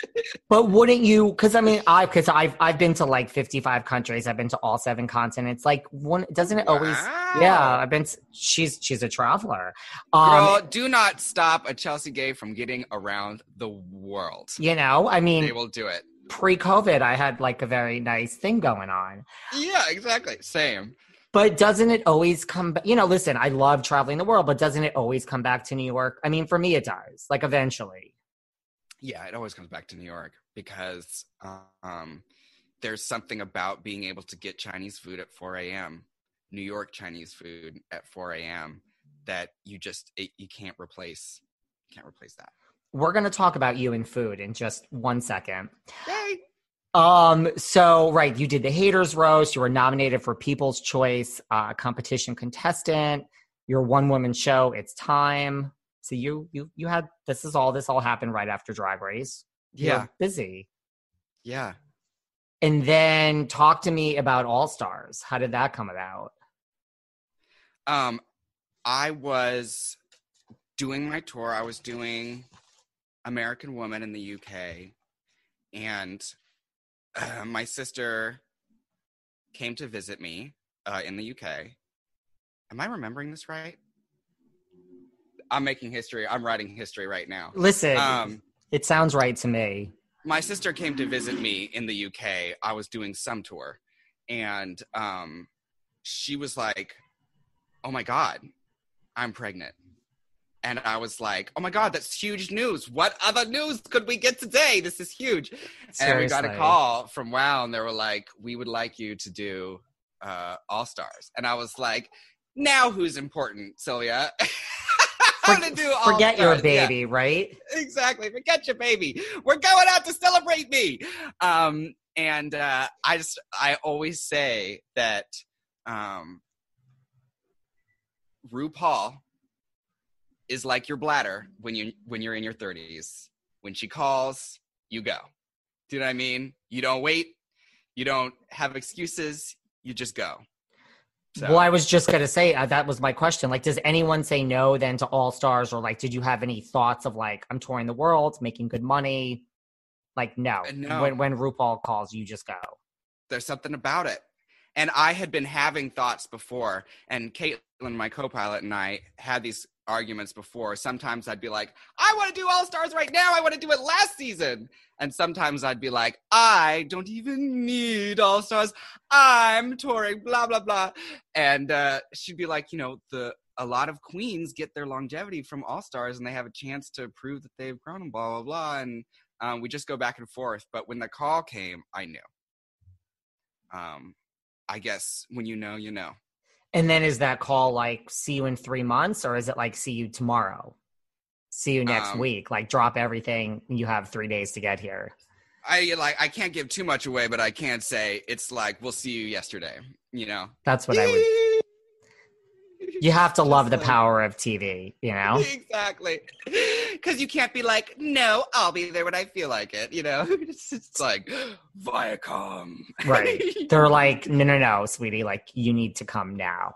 But wouldn't you? Because I mean, I because I've I've been to like fifty five countries. I've been to all seven continents. Like, one doesn't it always? Yeah, I've been. She's she's a traveler. Um, Girl, do not stop a Chelsea gay from getting around the world. you know, I mean, They will do it. pre COVID, I had like a very nice thing going on. Yeah, exactly. Same. But doesn't it always come back? You know, listen, I love traveling the world, but doesn't it always come back to New York? I mean, for me, it does. Like eventually. Yeah, it always comes back to New York because um, there's something about being able to get Chinese food at 4 a.m., New York Chinese food at 4 a.m. that you just it, you can't replace. You can't replace that. We're going to talk about you and food in just one second. Yay! Um, so right, you did the haters roast. You were nominated for People's Choice uh, competition contestant. Your one woman show. It's time. So you you you had this is all this all happened right after Drag Race. Yeah. busy. Yeah. And then talk to me about All Stars. How did that come about? Um, I was doing my tour. I was doing American Woman in the UK, and uh, my sister came to visit me uh, in the UK. Am I remembering this right? I'm making history. I'm writing history right now. Listen, Um, it sounds right to me. my sister came to visit me in the UK. I was doing some tour, and um, she was like, "Oh my god, I'm pregnant." And I was like, "Oh my god, that's huge news! What other news could we get today? This is huge!" And we got a call from Wow, and they were like, "We would like you to do uh, All Stars." And I was like, "Now who's important, Sylvia?" I'm gonna do All Forget your Stars. Yeah baby, right? exactly. Forget your baby. We're going out to celebrate me. Um, and uh, I just, I always say that um, RuPaul is like your bladder when you when you're in your 30s. When she calls, you go. Do you know what I mean? You don't wait. You don't have excuses. You just go. So- Well, I was just gonna say uh, that was my question. Like, does anyone say no then to All Stars, or like, did you have any thoughts of like, I'm touring the world, making good money? Like, no. Uh, no. When when RuPaul calls, you just go. there's something about it. And I had been having thoughts before, and Caitlin, my co-pilot, and I had these arguments before. Sometimes I'd be like, "I want to do All Stars right now. I want to do it last season," and sometimes I'd be like, "I don't even need All Stars. I'm touring, blah blah blah." And uh, she'd be like, "You know, the a lot of queens get their longevity from All Stars, and they have a chance to prove that they've grown and blah blah blah." And um, we just go back and forth. But when the call came, I knew um i guess when you know you know And then is that call like, see you in three months, or is it like, see you tomorrow? See you next Um, week. Like, drop everything. You have three days to get here. i like i can't give too much away but i can say it's like we'll see you yesterday you know That's what I would. You have to love the power of TV, you know? exactly. Because you can't be like, no, I'll be there when I feel like it. You know, it's, it's like Viacom. Right. They're like, no, no, no, sweetie. Like, you need to come now.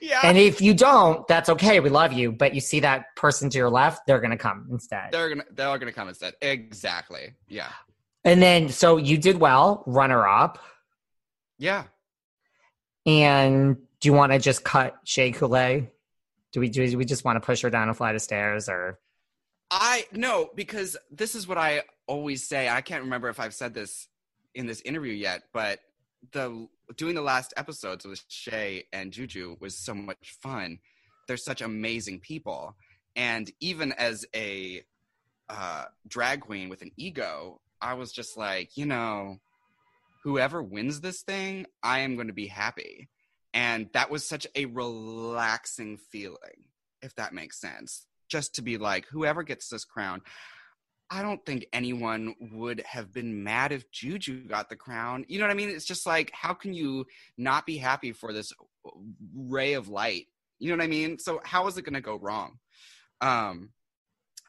Yeah. And if you don't, that's okay. We love you. But you see that person to your left, they're going to come instead. They're gonna they're gonna come instead. Exactly. Yeah. And then, so you did well, runner up. Yeah. And do you want to just cut Shea Coulee? Do we do we just want to push her down a flight of stairs or? I no, because this is what I always say. I can't remember if I've said this in this interview yet, but the doing the last episodes with Shea and Juju was so much fun. They're such amazing people, and even as a uh, drag queen with an ego, I was just like, you know, whoever wins this thing, I am going to be happy. And that was such a relaxing feeling, if that makes sense. Just to be like, whoever gets this crown, I don't think anyone would have been mad if Juju got the crown. You know what I mean? It's just like, how can you not be happy for this ray of light? You know what I mean? So how is it going to go wrong? Um,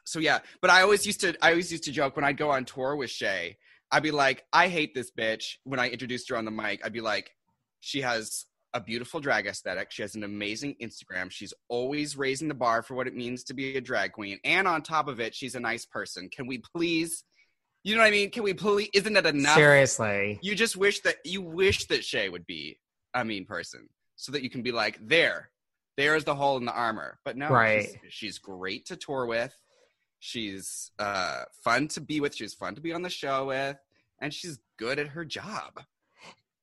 so yeah, but I always used to, I always used to joke when I'd go on tour with Shea, I'd be like, I hate this bitch. When I introduced her on the mic, I'd be like, she has a beautiful drag aesthetic. She has an amazing Instagram. She's always raising the bar for what it means to be a drag queen. And on top of it, she's a nice person. Can we please, you know what I mean? Can we please, isn't that enough? Seriously. You just wish that, you wish that Shea would be a mean person so that you can be like, there, there's the hole in the armor. But no, right. she's, she's great to tour with. She's uh, fun to be with. She's fun to be on the show with. And she's good at her job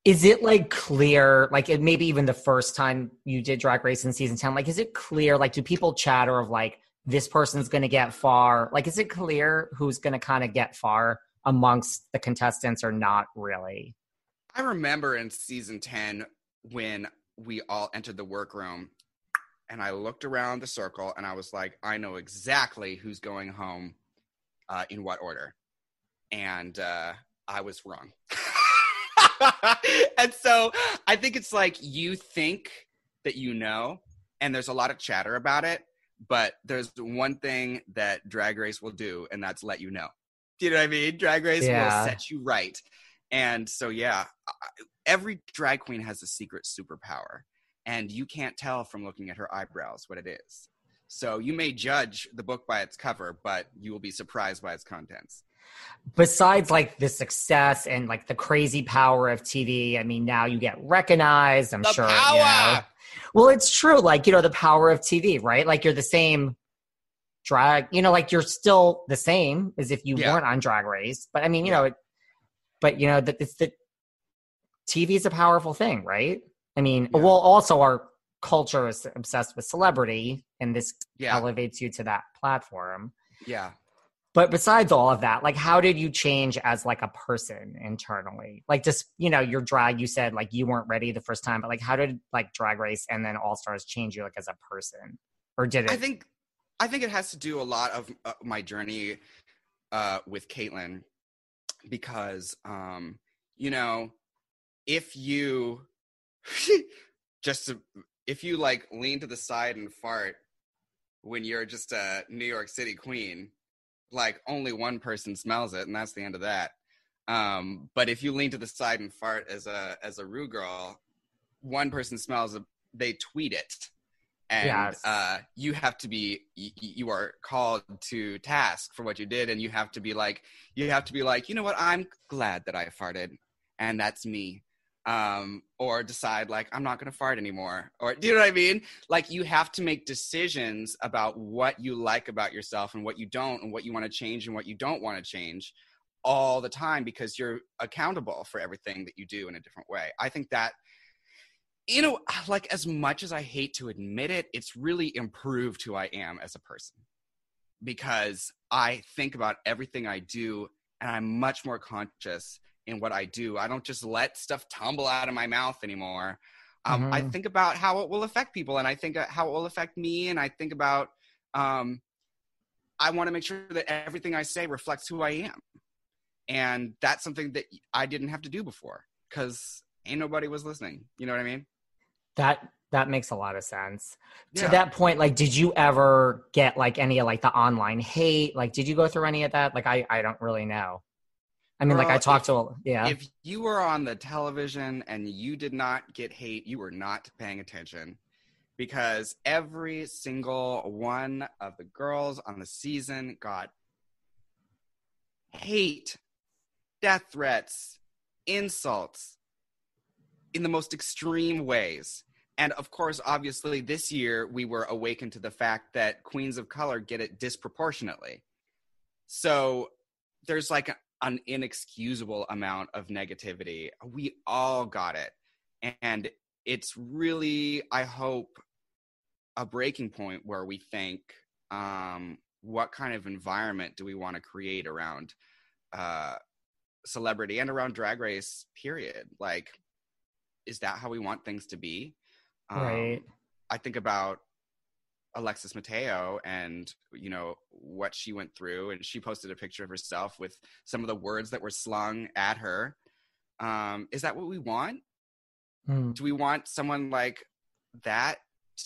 is it like clear like it, maybe even the first time you did drag race in season 10 like is it clear like do people chatter of like this person's gonna get far? Like is it clear who's gonna kind of get far amongst the contestants or not really? I remember in season 10 when we all entered the workroom and i looked around the circle and i was like i know exactly who's going home uh, in what order. And uh, i was wrong and so I think it's like you think that you know, and there's a lot of chatter about it, but there's one thing that Drag Race will do, and that's let you know. Do you know what I mean? Drag Race Yeah. will set you right. And so, yeah, every drag queen has a secret superpower, and you can't tell from looking at her eyebrows what it is. So you may judge the book by its cover, but you will be surprised by its contents. Besides like the success and like the crazy power of TV, I mean, now you get recognized. I'm The sure. you know. Well, it's true. Like, you know, the power of TV, right? Like, you're the same drag, you know, like you're still the same as if you Yeah. weren't on Drag Race. But I mean, you know, it, but you know, that it's the TV is a powerful thing, right? I mean, well, also our culture is obsessed with celebrity, and this Yeah. elevates you to that platform. Yeah. But besides all of that, like how did you change as like a person internally? Like just, you know, your drag, you said like you weren't ready the first time, but like how did like drag race and then all stars change you like as a person? Or did it I think I think it has to do a lot of uh, my journey uh, with Caitlin because um, you know if you just to, if you like lean to the side and fart when you're just a New York City queen, like only one person smells it, and that's the end of that. Um, but if you lean to the side and fart as a as a Ru girl, one person smells it, they tweet it and Yes. uh, you have to be you are called to task for what you did and you have to be like you have to be like you know what i'm glad that i farted and that's me um, or decide like i'm not to fart anymore or do you know what i mean? Like you have to make decisions about what you like about yourself and what you don't and what you want to change and what you don't want to change all the time because you're accountable for everything that you do in a different way. I think that you know, like as much as I hate to admit it, it's really improved who I am as a person because I think about everything I do and I'm much more conscious in what I do. I don't just let stuff tumble out of my mouth anymore. Um, I Mhm. think about how it will affect people and I think uh, how it will affect me. And I think about, um, I want to make sure that everything I say reflects who I am. And that's something that I didn't have to do before because ain't nobody was listening. You know what I mean? that That makes a lot of sense. To that point, like, did you ever get like any of like the online hate? Like, did you go through any of that? Like, I I don't really know. I mean, like, I talked if- to yeah. If you were on the television and you did not get hate, you were not paying attention because every single one of the girls on the season got hate, death threats, insults in the most extreme ways. And of course, obviously, this year we were awakened to the fact that queens of color get it disproportionately. So there's like an inexcusable amount of negativity. We all got it. And it's really, I hope, a breaking point where we think um, what kind of environment do we want to create around uh, celebrity and around drag race, period? Like, is that how we want things to be? Um, Right. I think about Alexis Mateo and you know what she went through, and she posted a picture of herself with some of the words that were slung at her. Um, is that what we want? Hmm. Do we want someone like that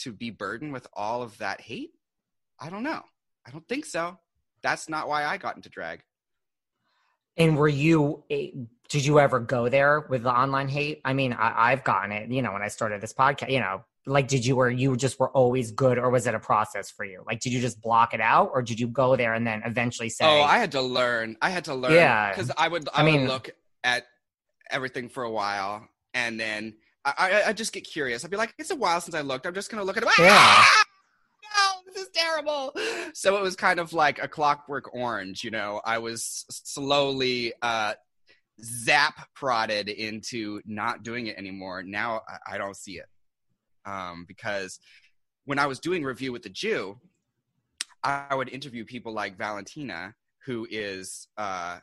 to be burdened with all of that hate? I don't know. I don't think so. That's not why I got into drag. And were you? Did you ever go there with the online hate? I mean, I, I've gotten it. You know, when I started this podcast, you know, like, did you were you just were always good, or was it a process for you? Like, did you just block it out, or did you go there and then eventually say, Oh, I had to learn. I had to learn. Yeah. because I would. I, I would mean- look at everything for a while, and then I, I, I just get curious. I'd be like, "It's a while since I looked. I'm just gonna look at it. Yeah. Ah! No, this is terrible." So it was kind of like a Clockwork Orange. You know, I was slowly uh, zap prodded into not doing it anymore. Now I, I don't see it um, because when I was doing review with the Jew, I would interview people like Valentina, who is uh,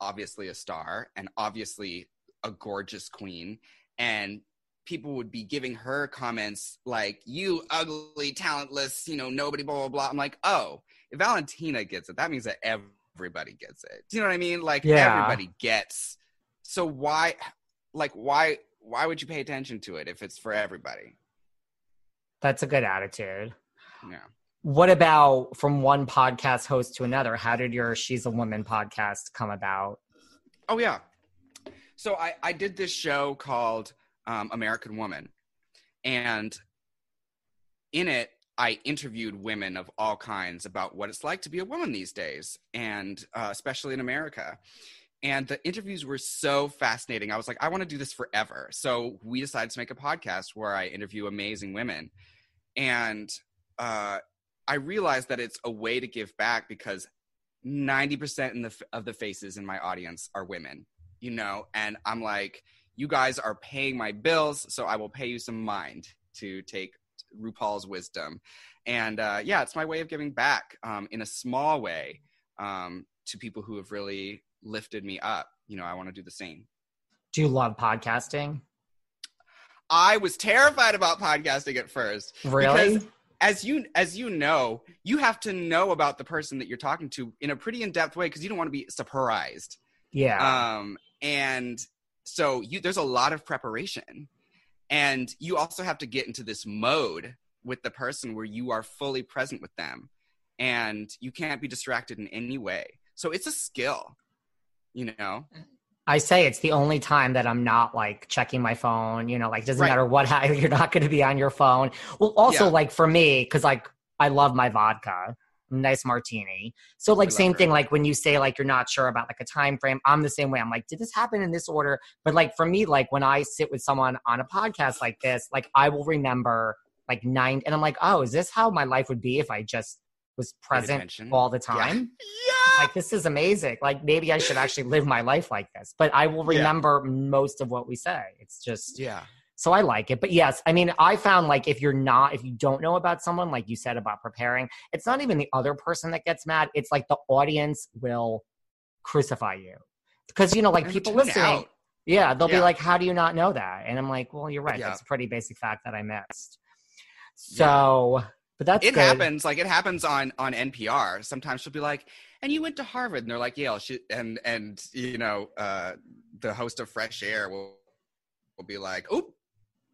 obviously a star and obviously a gorgeous queen, and people would be giving her comments like "you ugly, talentless," you know, nobody, blah blah blah. I'm like, oh, if Valentina gets it, that means that everybody gets it. Do you know what I mean? Like Yeah. everybody gets. So why, like, why, why would you pay attention to it if it's for everybody? "That's a good attitude"? Yeah. What about from one podcast host to another? How did your "She's a Woman" podcast come about? Oh yeah. So I I did this show called um, American Woman, and in it I interviewed women of all kinds about what it's like to be a woman these days, and uh, especially in America. And the interviews were so fascinating. I was like, I want to do this forever. So we decided to make a podcast where I interview amazing women, and uh, I realized that it's a way to give back because 90% in the, of the faces in my audience are women, you know, and I'm like, you guys are paying my bills, so I will pay you some mind to take RuPaul's wisdom. And uh, yeah, it's my way of giving back um, in a small way um, to people who have really lifted me up. You know, I want to do the same. Do you love podcasting? I was terrified about podcasting at first. Really? Because as you as you know, you have to know about the person that you're talking to in a pretty in-depth way because you don't want to be surprised. Yeah. Um and so you there's a lot of preparation. And you also have to get into this mode with the person where you are fully present with them and you can't be distracted in any way. So it's a skill, you know. I say it's the only time that I'm not like checking my phone. You know, like doesn't Right. matter what I, you're not going to be on your phone. Well, also Yeah. like for me, because like I love my vodka, nice martini. So like same her. thing. Like when you say like you're not sure about like a time frame, I'm the same way. I'm like, did this happen in this order? But like for me, like when I sit with someone on a podcast like this, like I will remember like nine, and I'm like, oh, is this how my life would be if I just was present all the time? Yeah, like this is amazing. Like maybe i should actually live my life like this but i will Yeah. remember most of what we say. It's just Yeah. so i like it. But yes i mean i found like if you're not if you don't know about someone like you said about preparing it's not even the other person that gets mad. It's like the audience will crucify you. Because you know like And people listening out. yeah they'll be like how do you not know that? And i'm like well you're right. Yeah. that's a pretty basic fact that i missed. So but that's it good. happens like it happens on on npr sometimes she'll be like and you went to harvard and they're like yale she, and and you know uh the host of fresh air will will be like oop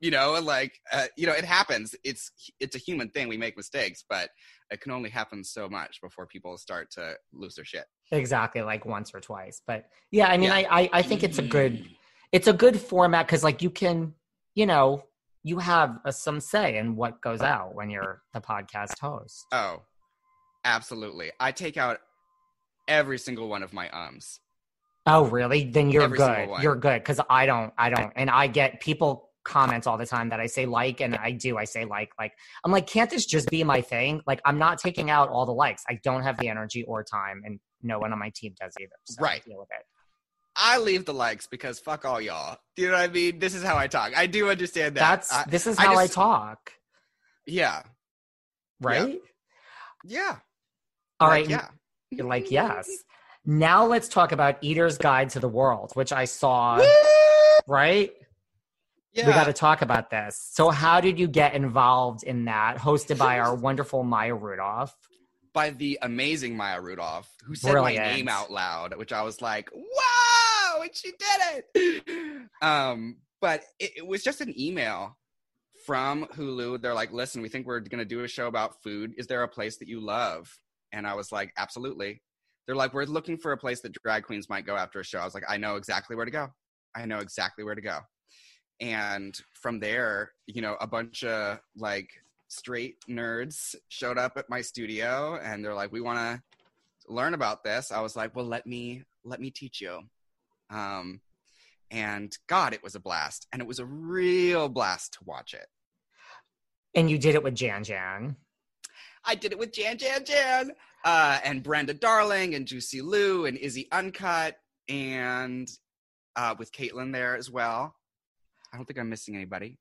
you know, like uh, you know, it happens. It's it's a human thing. We make mistakes, but it can only happen so much before people start to lose their shit. Exactly, like once or twice. But yeah, I mean, yeah. I, I I think it's a good it's a good format because like you can you know you have a, some say in what goes out when you're the podcast host. Oh, absolutely. I take out every single one of my ums. Oh, really? Then you're every good. You're good because I don't. I don't, and I get people comments all the time that I say like, and I do. I say like, like I'm like, can't this just be my thing? Like, I'm not taking out all the likes. I don't have the energy or time, and no one on my team does either. So right. deal with it. I leave the likes because fuck all y'all. Do you know what I mean? This is how I talk. I do understand that. That's I, this is how I, just, I, talk. Yeah. Right? Yeah. yeah. All like, right. Yeah. You're like, yes. Now let's talk about Eater's Guide to the World, which I saw. right? Yeah. We got to talk about this. So, how did you get involved in that? Hosted by our wonderful Maya Rudolph by the amazing Maya Rudolph, who said Brilliant. my name out loud, which I was like, wow, and she did it. Um, but it, it was just an email from Hulu. They're like, listen, we think we're going to do a show about food. Is there a place that you love? And I was like, absolutely. They're like, we're looking for a place that drag queens might go after a show. I was like, I know exactly where to go. I know exactly where to go. And from there, you know, a bunch of like straight nerds showed up at my studio and they're like, "We want to learn about this." I was like, "Well, let me let me teach you." Um, and God, it was a blast, and it was a real blast to watch it. And you did it with Jan Jan. I did it with Jan Jan Jan, uh, and Brenda Darling, and Juicy Lou, and Izzy Uncut, and uh, with Caitlin there as well. I don't think I'm missing anybody.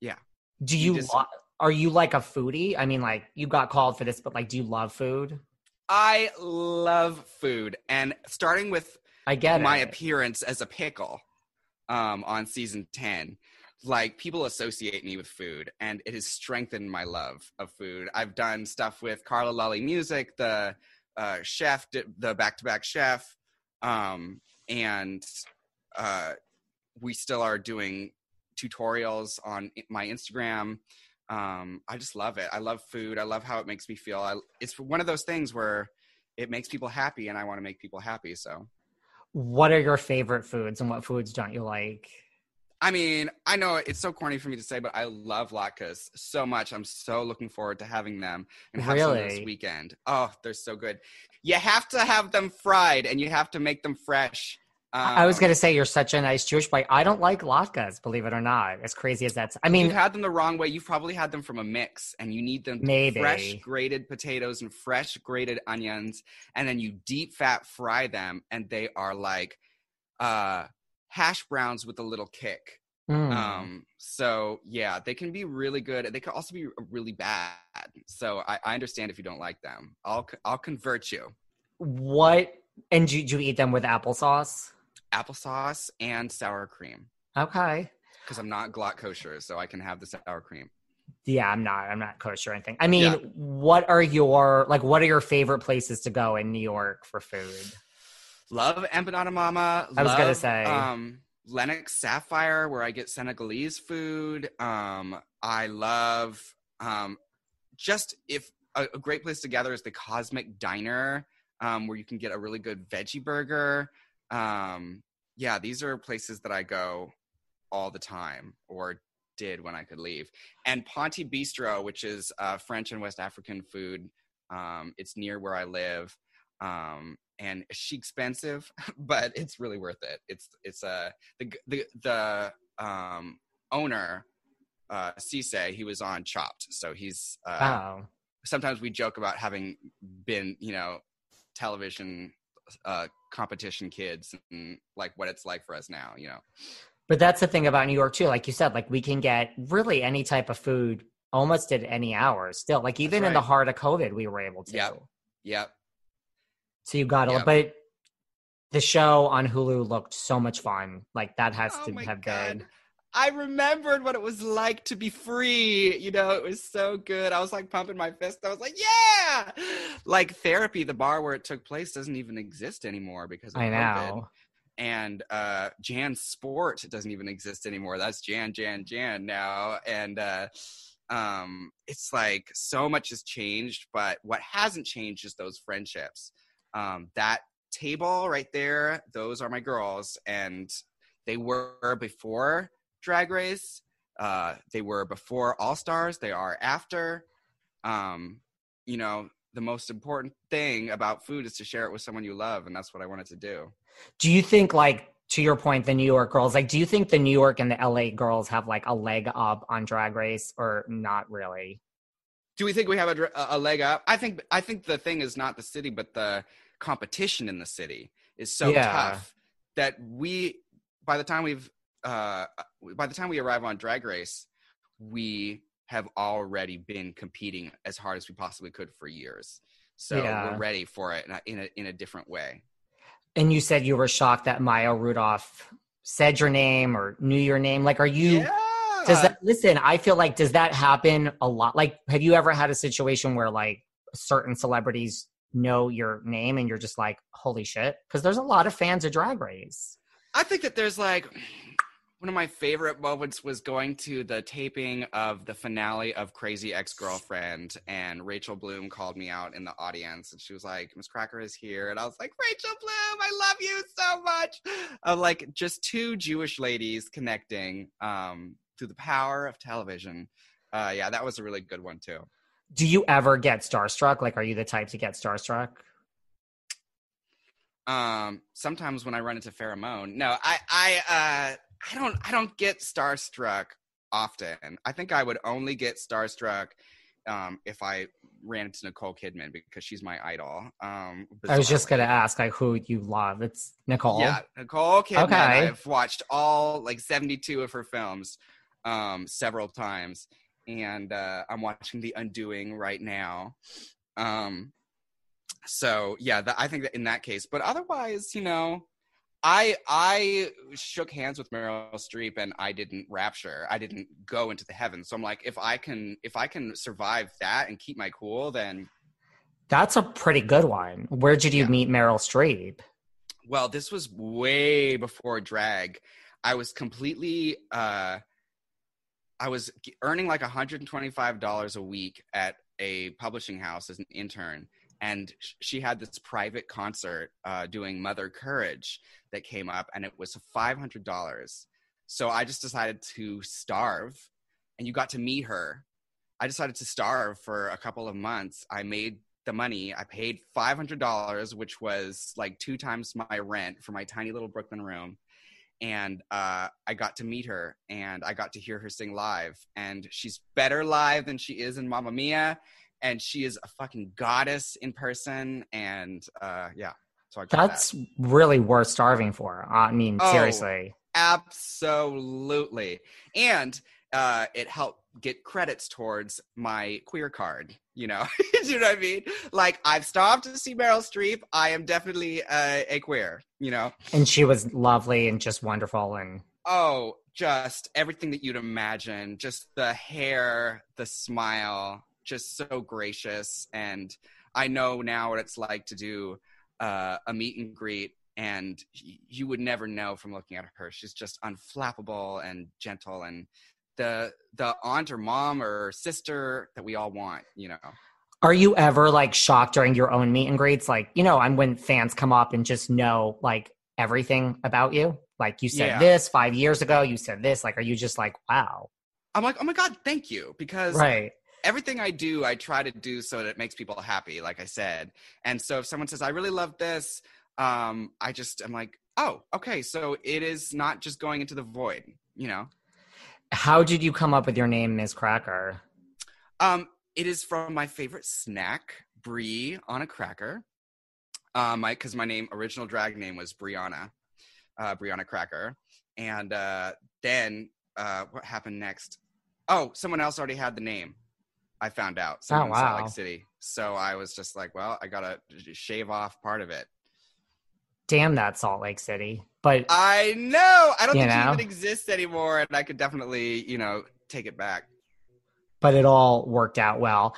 Yeah. Do you, you just, lo- are you like a foodie? I mean, like you got called for this, but like, do you love food? I love food, and starting with I get my it. appearance as a pickle um, on season ten. Like people associate me with food, and it has strengthened my love of food. I've done stuff with Carla Lalli Music, the uh, chef, the back-to-back chef, um, and uh, we still are doing tutorials on my Instagram um, I just love it. I love food. I love how it makes me feel. I, it's one of those things where it makes people happy, and I want to make people happy. So, what are your favorite foods, and what foods don't you like? I mean, I know it's so corny for me to say, but I love latkes so much. I'm so looking forward to having them and have really? some this weekend. Oh, they're so good. You have to have them fried, and you have to make them fresh. Um, I was gonna um, say you're such a nice Jewish boy. I don't like latkes, believe it or not. As crazy as that's, I mean, you had them the wrong way. You've probably had them from a mix, and you need them maybe fresh grated potatoes and fresh grated onions, and then you deep fat fry them, and they are like uh, hash browns with a little kick. Mm. Um, so yeah, they can be really good. They can also be really bad. So I, I understand if you don't like them. I'll I'll convert you. What and do, do you eat them with applesauce? Applesauce and sour cream. Okay. Because I'm not glatt kosher, so I can have the sour cream. Yeah, I'm not. I'm not kosher or anything. I mean, yeah. what are your like? What are your favorite places to go in New York for food? Love Empanada Mama. I was gonna say um, Lenox Saphire, where I get Senegalese food. Um, I love um, just if a, a, great place to gather is the Cosmic Diner, um, where you can get a really good veggie burger um, yeah, these are places that I go all the time or did when I could leave. And Ponty Bistro, which is uh, French and West African food, um, it's near where I live. Um, and she expensive, but it's really worth it. It's it's uh, the the the um, owner uh, Cisse, he was on Chopped, so he's uh, wow. Sometimes we joke about having been, you know, television uh, competition kids and like what it's like for us now, you know. But that's the thing about New York too. Like you said, like we can get really any type of food almost at any hour still. Like even right. in the heart of COVID, we were able to. Yep. Yep. So you got to, yep. but the show on Hulu looked so much fun. Like that has oh to have God. been I remembered what it was like to be free. You know, it was so good. I was like pumping my fist. I was like, yeah. Like therapy, the bar where it took place doesn't even exist anymore because I know. COVID. and uh, Jan Sport doesn't even exist anymore. That's Jan, Jan, Jan now, and uh, um, it's like so much has changed. But what hasn't changed is those friendships. Um, that table right there, those are my girls, and they were before Drag Race. Uh, they were before All Stars. They are after. Um, you know, the most important thing about food is to share it with someone you love, and that's what I wanted to do. Do you think like to your point, the New York girls, like, do you think the New York and the LA girls have like a leg up on Drag Race, or not really? Do we think we have a, a leg up? I think I think the thing is not the city, but the competition in the city is so Yeah. tough that we, by the time we've, uh, by the time we arrive on Drag Race, we have already been competing as hard as we possibly could for years. So Yeah. we're ready for it in a, in a in a different way. And you said you were shocked that Maya Rudolph said your name or knew your name. Like, are you? Does that listen? I feel like does that happen a lot? Like, have you ever had a situation where like certain celebrities know your name and you're just like, holy shit? Because there's a lot of fans of Drag Race. I think that there's like one of my favorite moments was going to the taping of the finale of Crazy Ex Girlfriend, and Rachel Bloom called me out in the audience, and she was like, "Miz Cracker is here," and I was like, "Rachel Bloom, I love you so much." Like just two Jewish ladies connecting um, through the power of television. Uh, yeah, that was a really good one too. Do you ever get starstruck? Like, are you the type to get starstruck? um sometimes when i run into pheromone no i i uh i don't i don't get starstruck often i think i would only get starstruck um if i ran into nicole kidman because she's my idol um I was just gonna ask like who you love. It's Nicole. yeah nicole kidman Okay. i've watched all like 72 of her films um several times and uh i'm watching the undoing right now um so yeah that, i think that in that case but otherwise you know i i shook hands with meryl streep and i didn't rapture. I didn't go into the heavens. So i'm like if i can if i can survive that and keep my cool then That's a pretty good one. Where did you meet Meryl Streep? well this was way before drag. I was completely uh i was earning like $125 a week at a publishing house as an intern and she had this private concert uh, doing mother courage that came up and it was $500 so i just decided to starve and you got to meet her. I decided to starve for a couple of months. I made the money. I paid $500 which was like two times my rent for my tiny little brooklyn room. And uh, I got to meet her and I got to hear her sing live. And she's better live than she is in Mamma Mia, and she is a fucking goddess in person. And uh, yeah, so I got That's that. really worth starving for. I mean, Oh, seriously. absolutely. And uh, it helped get credits towards my queer card. You know, do you know what I mean? Like I've stopped to see Meryl Streep. I am definitely uh, a queer. You know. And she was lovely and just wonderful. And Oh, just everything that you'd imagine. Just the hair, the smile, just so gracious. And I know now what it's like to do uh, a meet and greet, and you would never know from looking at her. She's just unflappable and gentle, and the the aunt or mom or sister that we all want. You know. are you ever like shocked during your own meet and greets? Like, you know, I'm when fans come up and just know like everything about you. Like you said Yeah. this five years ago, you said this. Like, are you just like, wow? I'm like, oh my god, thank you, because Right. Everything I do, I try to do so that it makes people happy, like I said. And so if someone says, I really love this, um, I just am like, oh, okay, so it is not just going into the void, you know? How did you come up with your name, Miz Cracker? Um, it is from my favorite snack, brie on a cracker. Um, my because my name original drag name was Brianna, uh, Brianna Cracker, and uh, then uh, what happened next? Oh, someone else already had the name. I found out. Someone oh, in Salt. Lake City. So I was just like, well, I gotta shave off part of it. Damn that Salt Lake City. But I know. I don't think know? it even exists anymore, and I could definitely, you know, take it back. but it all worked out well.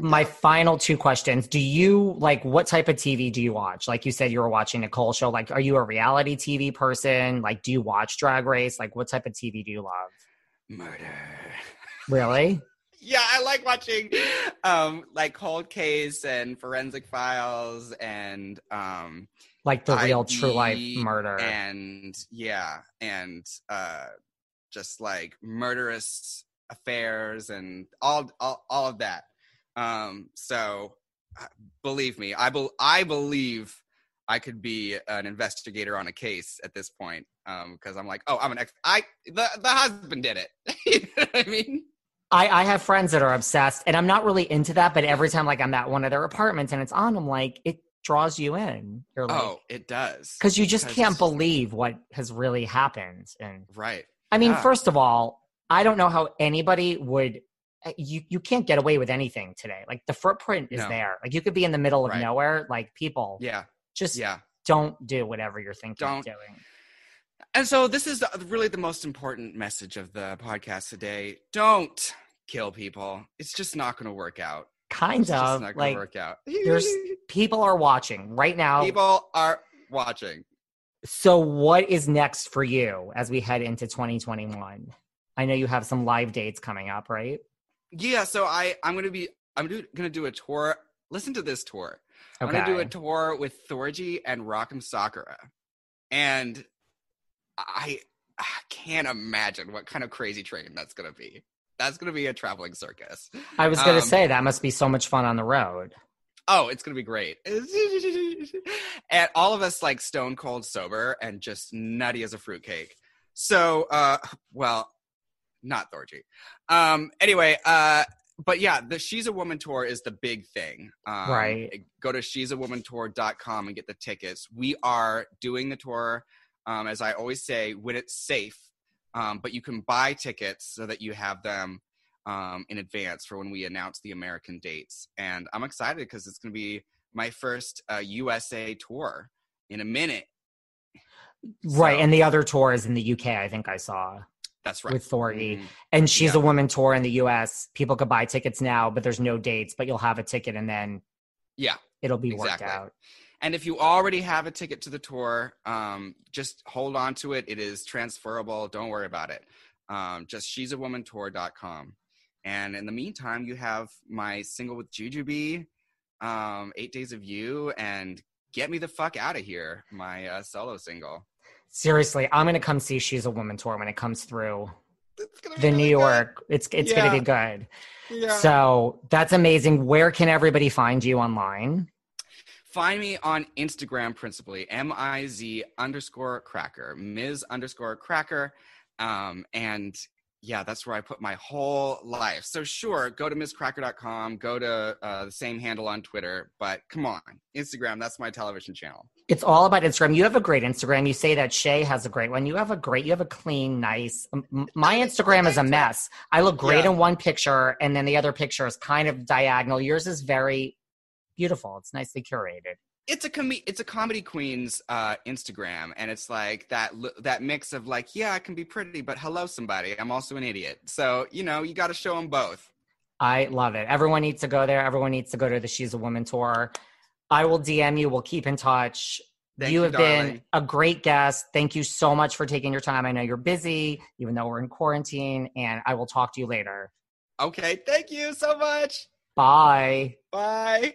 My final two questions. Do you like what type of TV do you watch? Like you said you were watching Nicole show. Like are you a reality TV person? Like do you watch Drag Race? Like what type of TV do you love? Murder. Really? Yeah, I like watching um like cold case and forensic files and um Like the real true life murder. and yeah and uh just like murderous affairs and all all, all of that. Um so uh, believe me i bel i believe i could be an investigator on a case at this point um because i'm like oh i'm an ex i the the husband did it. You know what i mean I, I have friends that are obsessed, and I'm not really into that. But every time, like I'm at one of their apartments and it's on, I'm like, it draws you in. You're like, oh it does because you just can't believe what has really happened. And right I mean, Yeah. first of all, I don't know how anybody would. uh, You you can't get away with anything today. Like the footprint is No. there. Like you could be in the middle of Right. nowhere. Like people, yeah just yeah don't do whatever you're thinking of Don't. doing. And so this is really the most important message of the podcast today. Don't kill people. It's just not going to work out. Kind It's just of not going like to work out. there's people are watching right now. People are watching. So, what is next for you as we head into 2021? I know you have some live dates coming up, right? Yeah, so I I'm going to be I'm going to do a tour. Listen to this tour. I'm going to do a tour with Thorgy and Rock M. Sakura. And I, I can't imagine what kind of crazy train that's going to be. That's going to be a traveling circus. I was going to Um, say that must be so much fun on the road. Oh, it's gonna be great. and all of us like stone cold sober and just nutty as a fruitcake. So, uh, well, not Thorgy. Um, anyway, uh, but yeah, the She's a Woman tour is the big thing. Um, Right. Go to she's a woman tour.com and get the tickets. We are doing the tour, um, as I always say, when it's safe. Um, but you can buy tickets so that you have them um, in advance for when we announce the American dates. And I'm excited because it's going to be my first uh, USA tour in a minute. Right. So- And the other tour is in the UK, I think I saw. That's right. With Thorgy. Mhm. And she's Yeah. a woman tour in the US. People could buy tickets now, but there's no dates, but you'll have a ticket and then Yeah. it'll be Exactly. worked out. And if you already have a ticket to the tour, um, just hold on to it. It is transferable. Don't worry about it. Um, just she's a woman tour.com. And in the meantime, you have my single with Jujubee, um, Eight Days of You, and Get Me the Fuck Out of Here, my uh, solo single. Seriously, I'm gonna come see She's a Woman tour when it comes through the New York. It's it's gonna be good. Yeah. So that's amazing. Where can everybody find you online? Find me on Instagram principally, M I Z underscore cracker, Miz underscore cracker. Um, and yeah, that's where I put my whole life. So sure, go to MizCracker.com, go to uh, the same handle on Twitter, but come on, Instagram, that's my television channel. It's all about Instagram. You have a great Instagram. You say that Shea has a great one. You have a great, you have a clean, nice. m- m- My Instagram is a mess. I look great Yeah. in one picture, and then the other picture is kind of diagonal. Yours is very beautiful. It's nicely curated. It's a com- it's a comedy queen's uh, Instagram, and it's like that l- that mix of like, yeah, I can be pretty, but hello, somebody, I'm also an idiot. So you know, you got to show them both. I love it. Everyone needs to go there. Everyone needs to go to the She's a Woman tour. I will DM you. We'll keep in touch. Thank you you, have been a great guest. Thank you so much for taking your time. I know you're busy, even though we're in quarantine, and I will talk to you later. Okay, thank you so much. Bye. Bye.